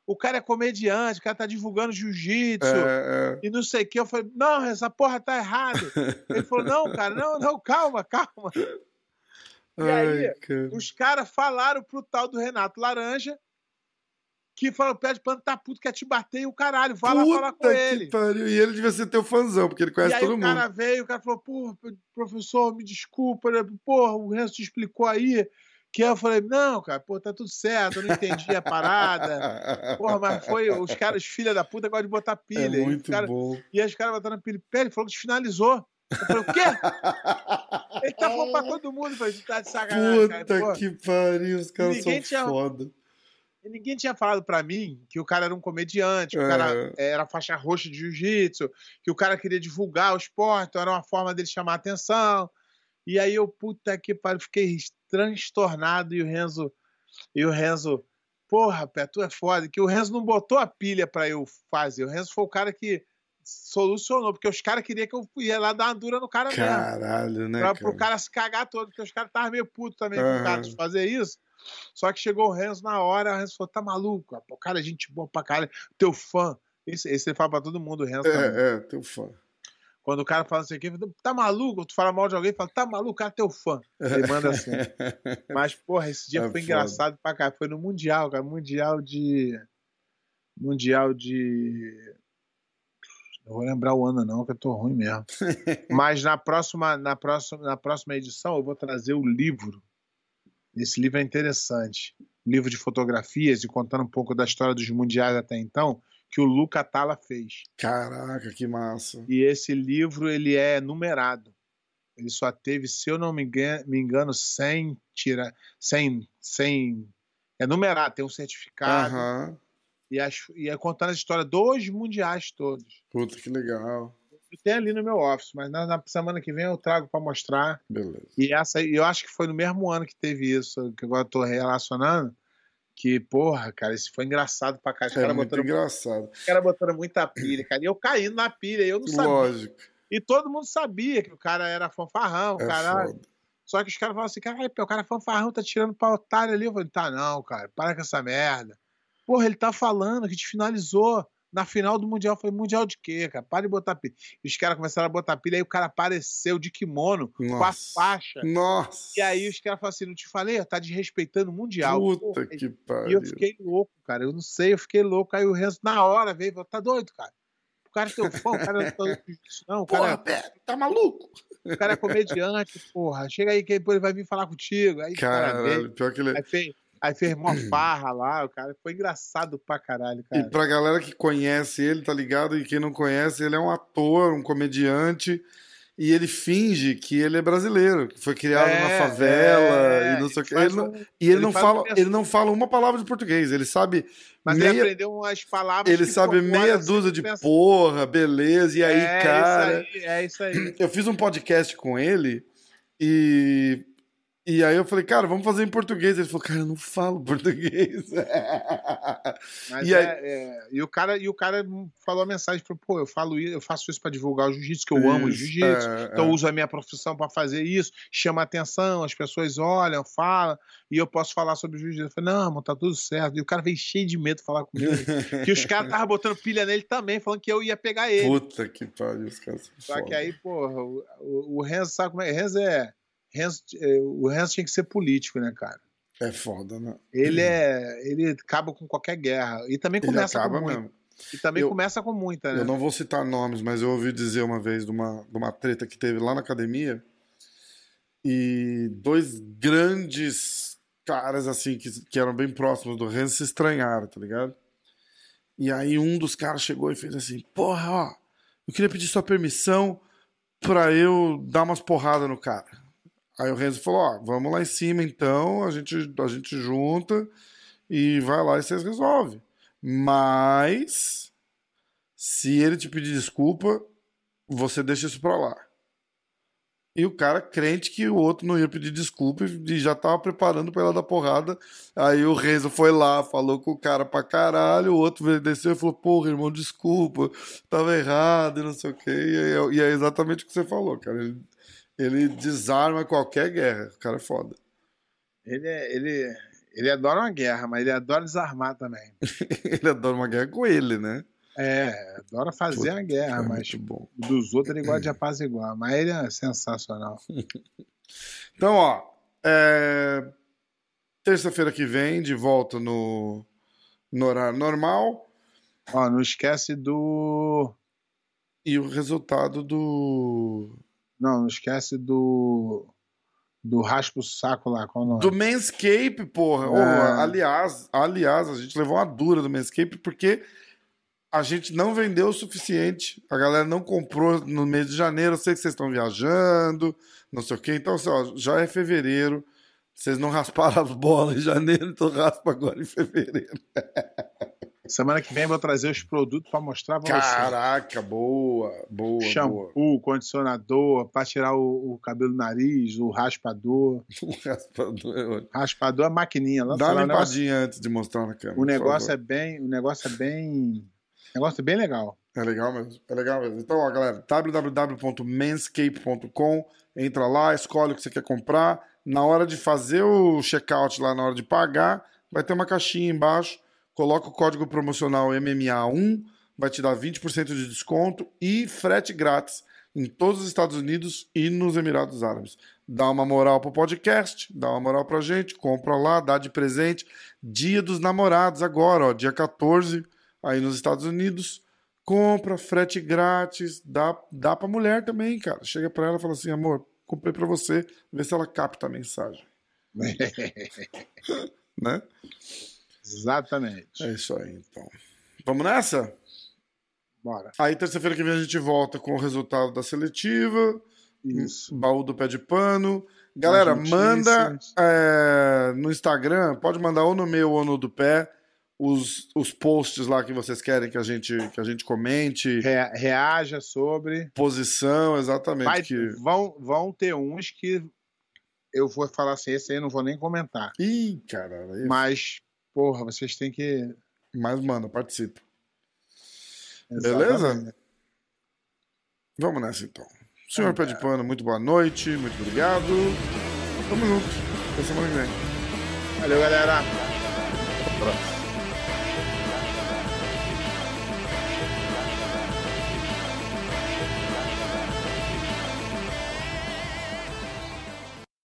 O cara é comediante, o cara tá divulgando jiu-jitsu
É, é.
e não sei o que. Eu falei, não, essa porra tá errado. Ele falou, não, cara, não, não, calma, calma. E aí,
cara.
Os caras falaram pro tal do Renato Laranja que falou, o pé de pano tá puto, quer te bater e o caralho, vai lá falar com
Puta
ele.
pariu. E ele devia ser teu fãzão, porque ele
E
conhece
aí
todo
o
mundo.
cara veio, o cara falou, pô, professor, me desculpa, né? porra, o Renzo te explicou aí. Que eu falei, não, cara, pô, tá tudo certo, eu não entendi a parada. Porra, mas foi, os caras, filha da puta, gostam de botar
É
pilha. e, os
muito
cara,
bom.
e aí os caras botaram pilha. Ele falou que finalizou. Eu falei, o quê? Ele tá falando pra todo mundo. Tu tá de sacanagem, cara.
Puta
Pô,
que pariu, os caras são
tinha-
foda.
E ninguém tinha falado pra mim que o cara era um comediante, que o
É.
cara era faixa roxa de jiu-jitsu, que o cara queria divulgar o esporte, então era uma forma dele chamar a atenção. E aí eu, puta que pariu, fiquei transtornado e o Renzo, e o Renzo, porra, Pé, tu é foda, que o Renzo não botou a pilha pra eu fazer. O Renzo foi o cara que solucionou, porque os caras queriam que eu ia lá dar uma dura no cara mesmo.
Caralho, né,
Pra,
cara?
pro cara se cagar todo, porque os caras estavam meio putos também com
Aham.
o cara de fazer isso. Só que chegou o Renzo na hora, o Renzo falou: tá maluco? Pô, cara, é gente boa pra caralho, teu fã. Esse, esse ele fala pra todo mundo, o Renzo também.
É, é, teu fã.
Quando o cara fala assim aqui, tá maluco? Tu fala mal de alguém, fala, tá maluco, cara, é teu fã. Ele manda assim. Mas, porra, esse dia
É
foi
foda.
engraçado pra cá. Foi no Mundial, cara. Mundial de. Mundial de. Não vou lembrar o ano, não, que eu tô ruim mesmo. Mas na próxima, na, próxima, na próxima edição eu vou trazer o livro. Esse livro é interessante. Livro de fotografias e contando um pouco da história dos mundiais até então, que o Luca Tala fez.
Caraca, que massa.
E esse livro ele é numerado. Ele só teve, se eu não me engano, me engano 100 tira, 100, 100 é numerado, tem um certificado.
Aham.
E, as, e é contando a história dos mundiais todos.
Puta, que legal.
Tem ali no meu office, mas na, na semana que vem eu trago para mostrar.
Beleza.
E essa, eu acho que foi no mesmo ano que teve isso, que agora eu tô relacionando. Que, porra, cara, isso foi engraçado pra cá. Os
É
caras
muito
botando,
engraçado.
os caras botando muita pilha, cara. E eu caindo na pilha, eu não sabia.
Lógico.
E todo mundo sabia que o cara era fanfarrão,
É
caralho.
foda.
Só que os caras falavam assim, caralho, pô, o cara é fanfarrão, tá tirando pra otário ali. Eu falei, tá não, cara, para com essa merda. Porra, ele tá falando que te finalizou na final do Mundial. Eu falei, Mundial de quê, cara? Para de botar pilha. E os caras começaram a botar pilha, aí o cara apareceu de kimono, com a
Nossa.
faixa.
Nossa.
E aí os caras falaram assim, não te falei? Tá desrespeitando o Mundial.
Puta que
E
pariu.
eu fiquei louco, cara. Eu não sei, eu fiquei louco. Aí o Renzo, na hora, veio e falou: tá doido, cara? O cara é teu fã, o cara não tá não. O cara,
Porra, Pé, tá maluco?
é, o cara é comediante, porra. Chega aí que depois ele vai vir falar contigo. Aí, o cara veio,
Caralho, pior que ele.
aí fez, aí fez mó farra lá, o cara. Foi engraçado pra caralho,
E
cara.
pra galera que conhece ele, tá ligado? E quem não conhece, ele é um ator, um comediante. E ele finge que ele é brasileiro, que foi criado
É,
na favela
é,
e não sei o que. Ele não,
um-
e ele,
ele
não fala,
um
ele não fala uma palavra de português. Ele sabe
Mas ele
meia,
aprendeu umas palavras.
ele sabe meia dúzia de
pensa-
porra, beleza. E aí,
é
cara,
Isso aí, é isso aí.
eu fiz um podcast com ele e e aí eu falei, cara, vamos fazer em português. Ele falou, cara, eu não falo português.
Mas
E
é,
aí-
é, e o cara e o cara falou a mensagem falou, pô, eu falo eu faço isso pra divulgar o jiu-jitsu, que eu amo o
Isso,
jiu-jitsu.
é,
Então
é.
eu uso a minha profissão pra fazer isso, chama atenção, as pessoas olham, falam, e eu posso falar sobre o jiu-jitsu. Eu falei, não, mano, tá tudo certo. E o cara veio cheio de medo falar comigo. que os caras estavam botando pilha nele também, falando que eu ia pegar ele.
Puta que pariu, os caras.
Só
foda.
que aí, porra, o, o, o Renzo sabe como é? Renzo é. Renzo, é, o Renzo tinha que ser político, né, cara?
É foda, né?
Ele é. Ele acaba com qualquer guerra. E também
Ele
começa
acaba
com muita.
mesmo.
E também
Eu-
começa com muita, né?
Eu não vou citar nomes, mas eu ouvi dizer uma vez de uma, de uma treta que teve lá na academia. E dois grandes caras, assim, que, que eram bem próximos do Renzo se estranharam, tá ligado? E aí um dos caras chegou e fez assim: Porra, ó, eu queria pedir sua permissão pra eu dar umas porradas no cara. Aí o Renzo falou: Ó, vamos lá em cima então, a gente, a gente junta e vai lá e vocês resolvem. Mas se ele te pedir desculpa, você deixa isso pra lá. E o cara crente que o outro não ia pedir desculpa e já tava preparando pra ela dar porrada. Aí o Renzo foi lá, falou com o cara pra caralho, o outro desceu e falou, porra, irmão, desculpa, tava errado e não sei o quê. E é, e é exatamente o que você falou, cara. Ele, ele desarma qualquer guerra. O cara é foda.
Ele, é- ele, ele adora uma guerra, mas ele adora desarmar também.
ele adora uma guerra com ele, né?
É, adora fazer a guerra,
é
mas
bom.
dos outros ele gosta de apaziguar. Mas ele é sensacional.
Então, ó, é, terça-feira que vem, de volta no, no horário normal,
Ó, não esquece do.
e o resultado do.
Não, não esquece do. Do raspa o saco lá, qual o nome?
Do Manscape, porra.
É.
aliás, aliás, a gente levou uma dura do Manscape porque a gente não vendeu o suficiente. A galera não comprou no mês de janeiro. Eu sei que vocês estão viajando, não sei o quê. Então, assim, ó, já é fevereiro. Vocês não rasparam as bolas em janeiro, então raspa agora em fevereiro.
Semana que vem eu vou trazer os produtos pra mostrar pra
Caraca, boa, boa,
você.
boa.
Shampoo, condicionador, pra tirar o, o cabelo do nariz, o raspador.
O raspador é.
Raspador é maquininha. Lá,
Dá uma
o negócio,
limpadinha antes de mostrar na câmera.
o negócio é bem. O negócio é bem. O negócio é bem legal.
É legal mesmo. É legal mesmo. Então, ó, galera, www.manscape.com. Entra lá, escolhe o que você quer comprar. Na hora de fazer o checkout lá, na hora de pagar, vai ter uma caixinha embaixo. Coloca o código promocional MMA1, vai te dar 20% de desconto e frete grátis em todos os Estados Unidos e nos Emirados Árabes. Dá uma moral pro podcast, dá uma moral pra gente, compra lá, dá de presente. Dia dos Namorados agora, ó, dia 14, aí nos Estados Unidos compra, frete grátis, dá, dá pra mulher também, cara. Chega pra ela e fala assim, amor, comprei pra você, vê se ela capta a mensagem. né?
Exatamente.
É isso aí, então. Vamos nessa?
Bora.
Aí, terça-feira que vem, a gente volta com o resultado da seletiva.
Isso.
Baú do pé de pano. Galera, manda é, no Instagram, pode mandar ou no meu ou no do pé, os, os posts lá que vocês querem que a gente, que a gente comente.
Rea- reaja sobre.
Posição, exatamente.
Vai-
que...
vão, vão ter uns que eu vou falar assim, esse aí eu não vou nem comentar.
Ih, cara, aí-
Mas, porra, vocês têm que.
mas manda, participa. Beleza? Vamos nessa então. Senhor Pé de Pano, muito boa noite, muito obrigado. Tamo junto. Até semana que vem.
Valeu, galera.
Abraço.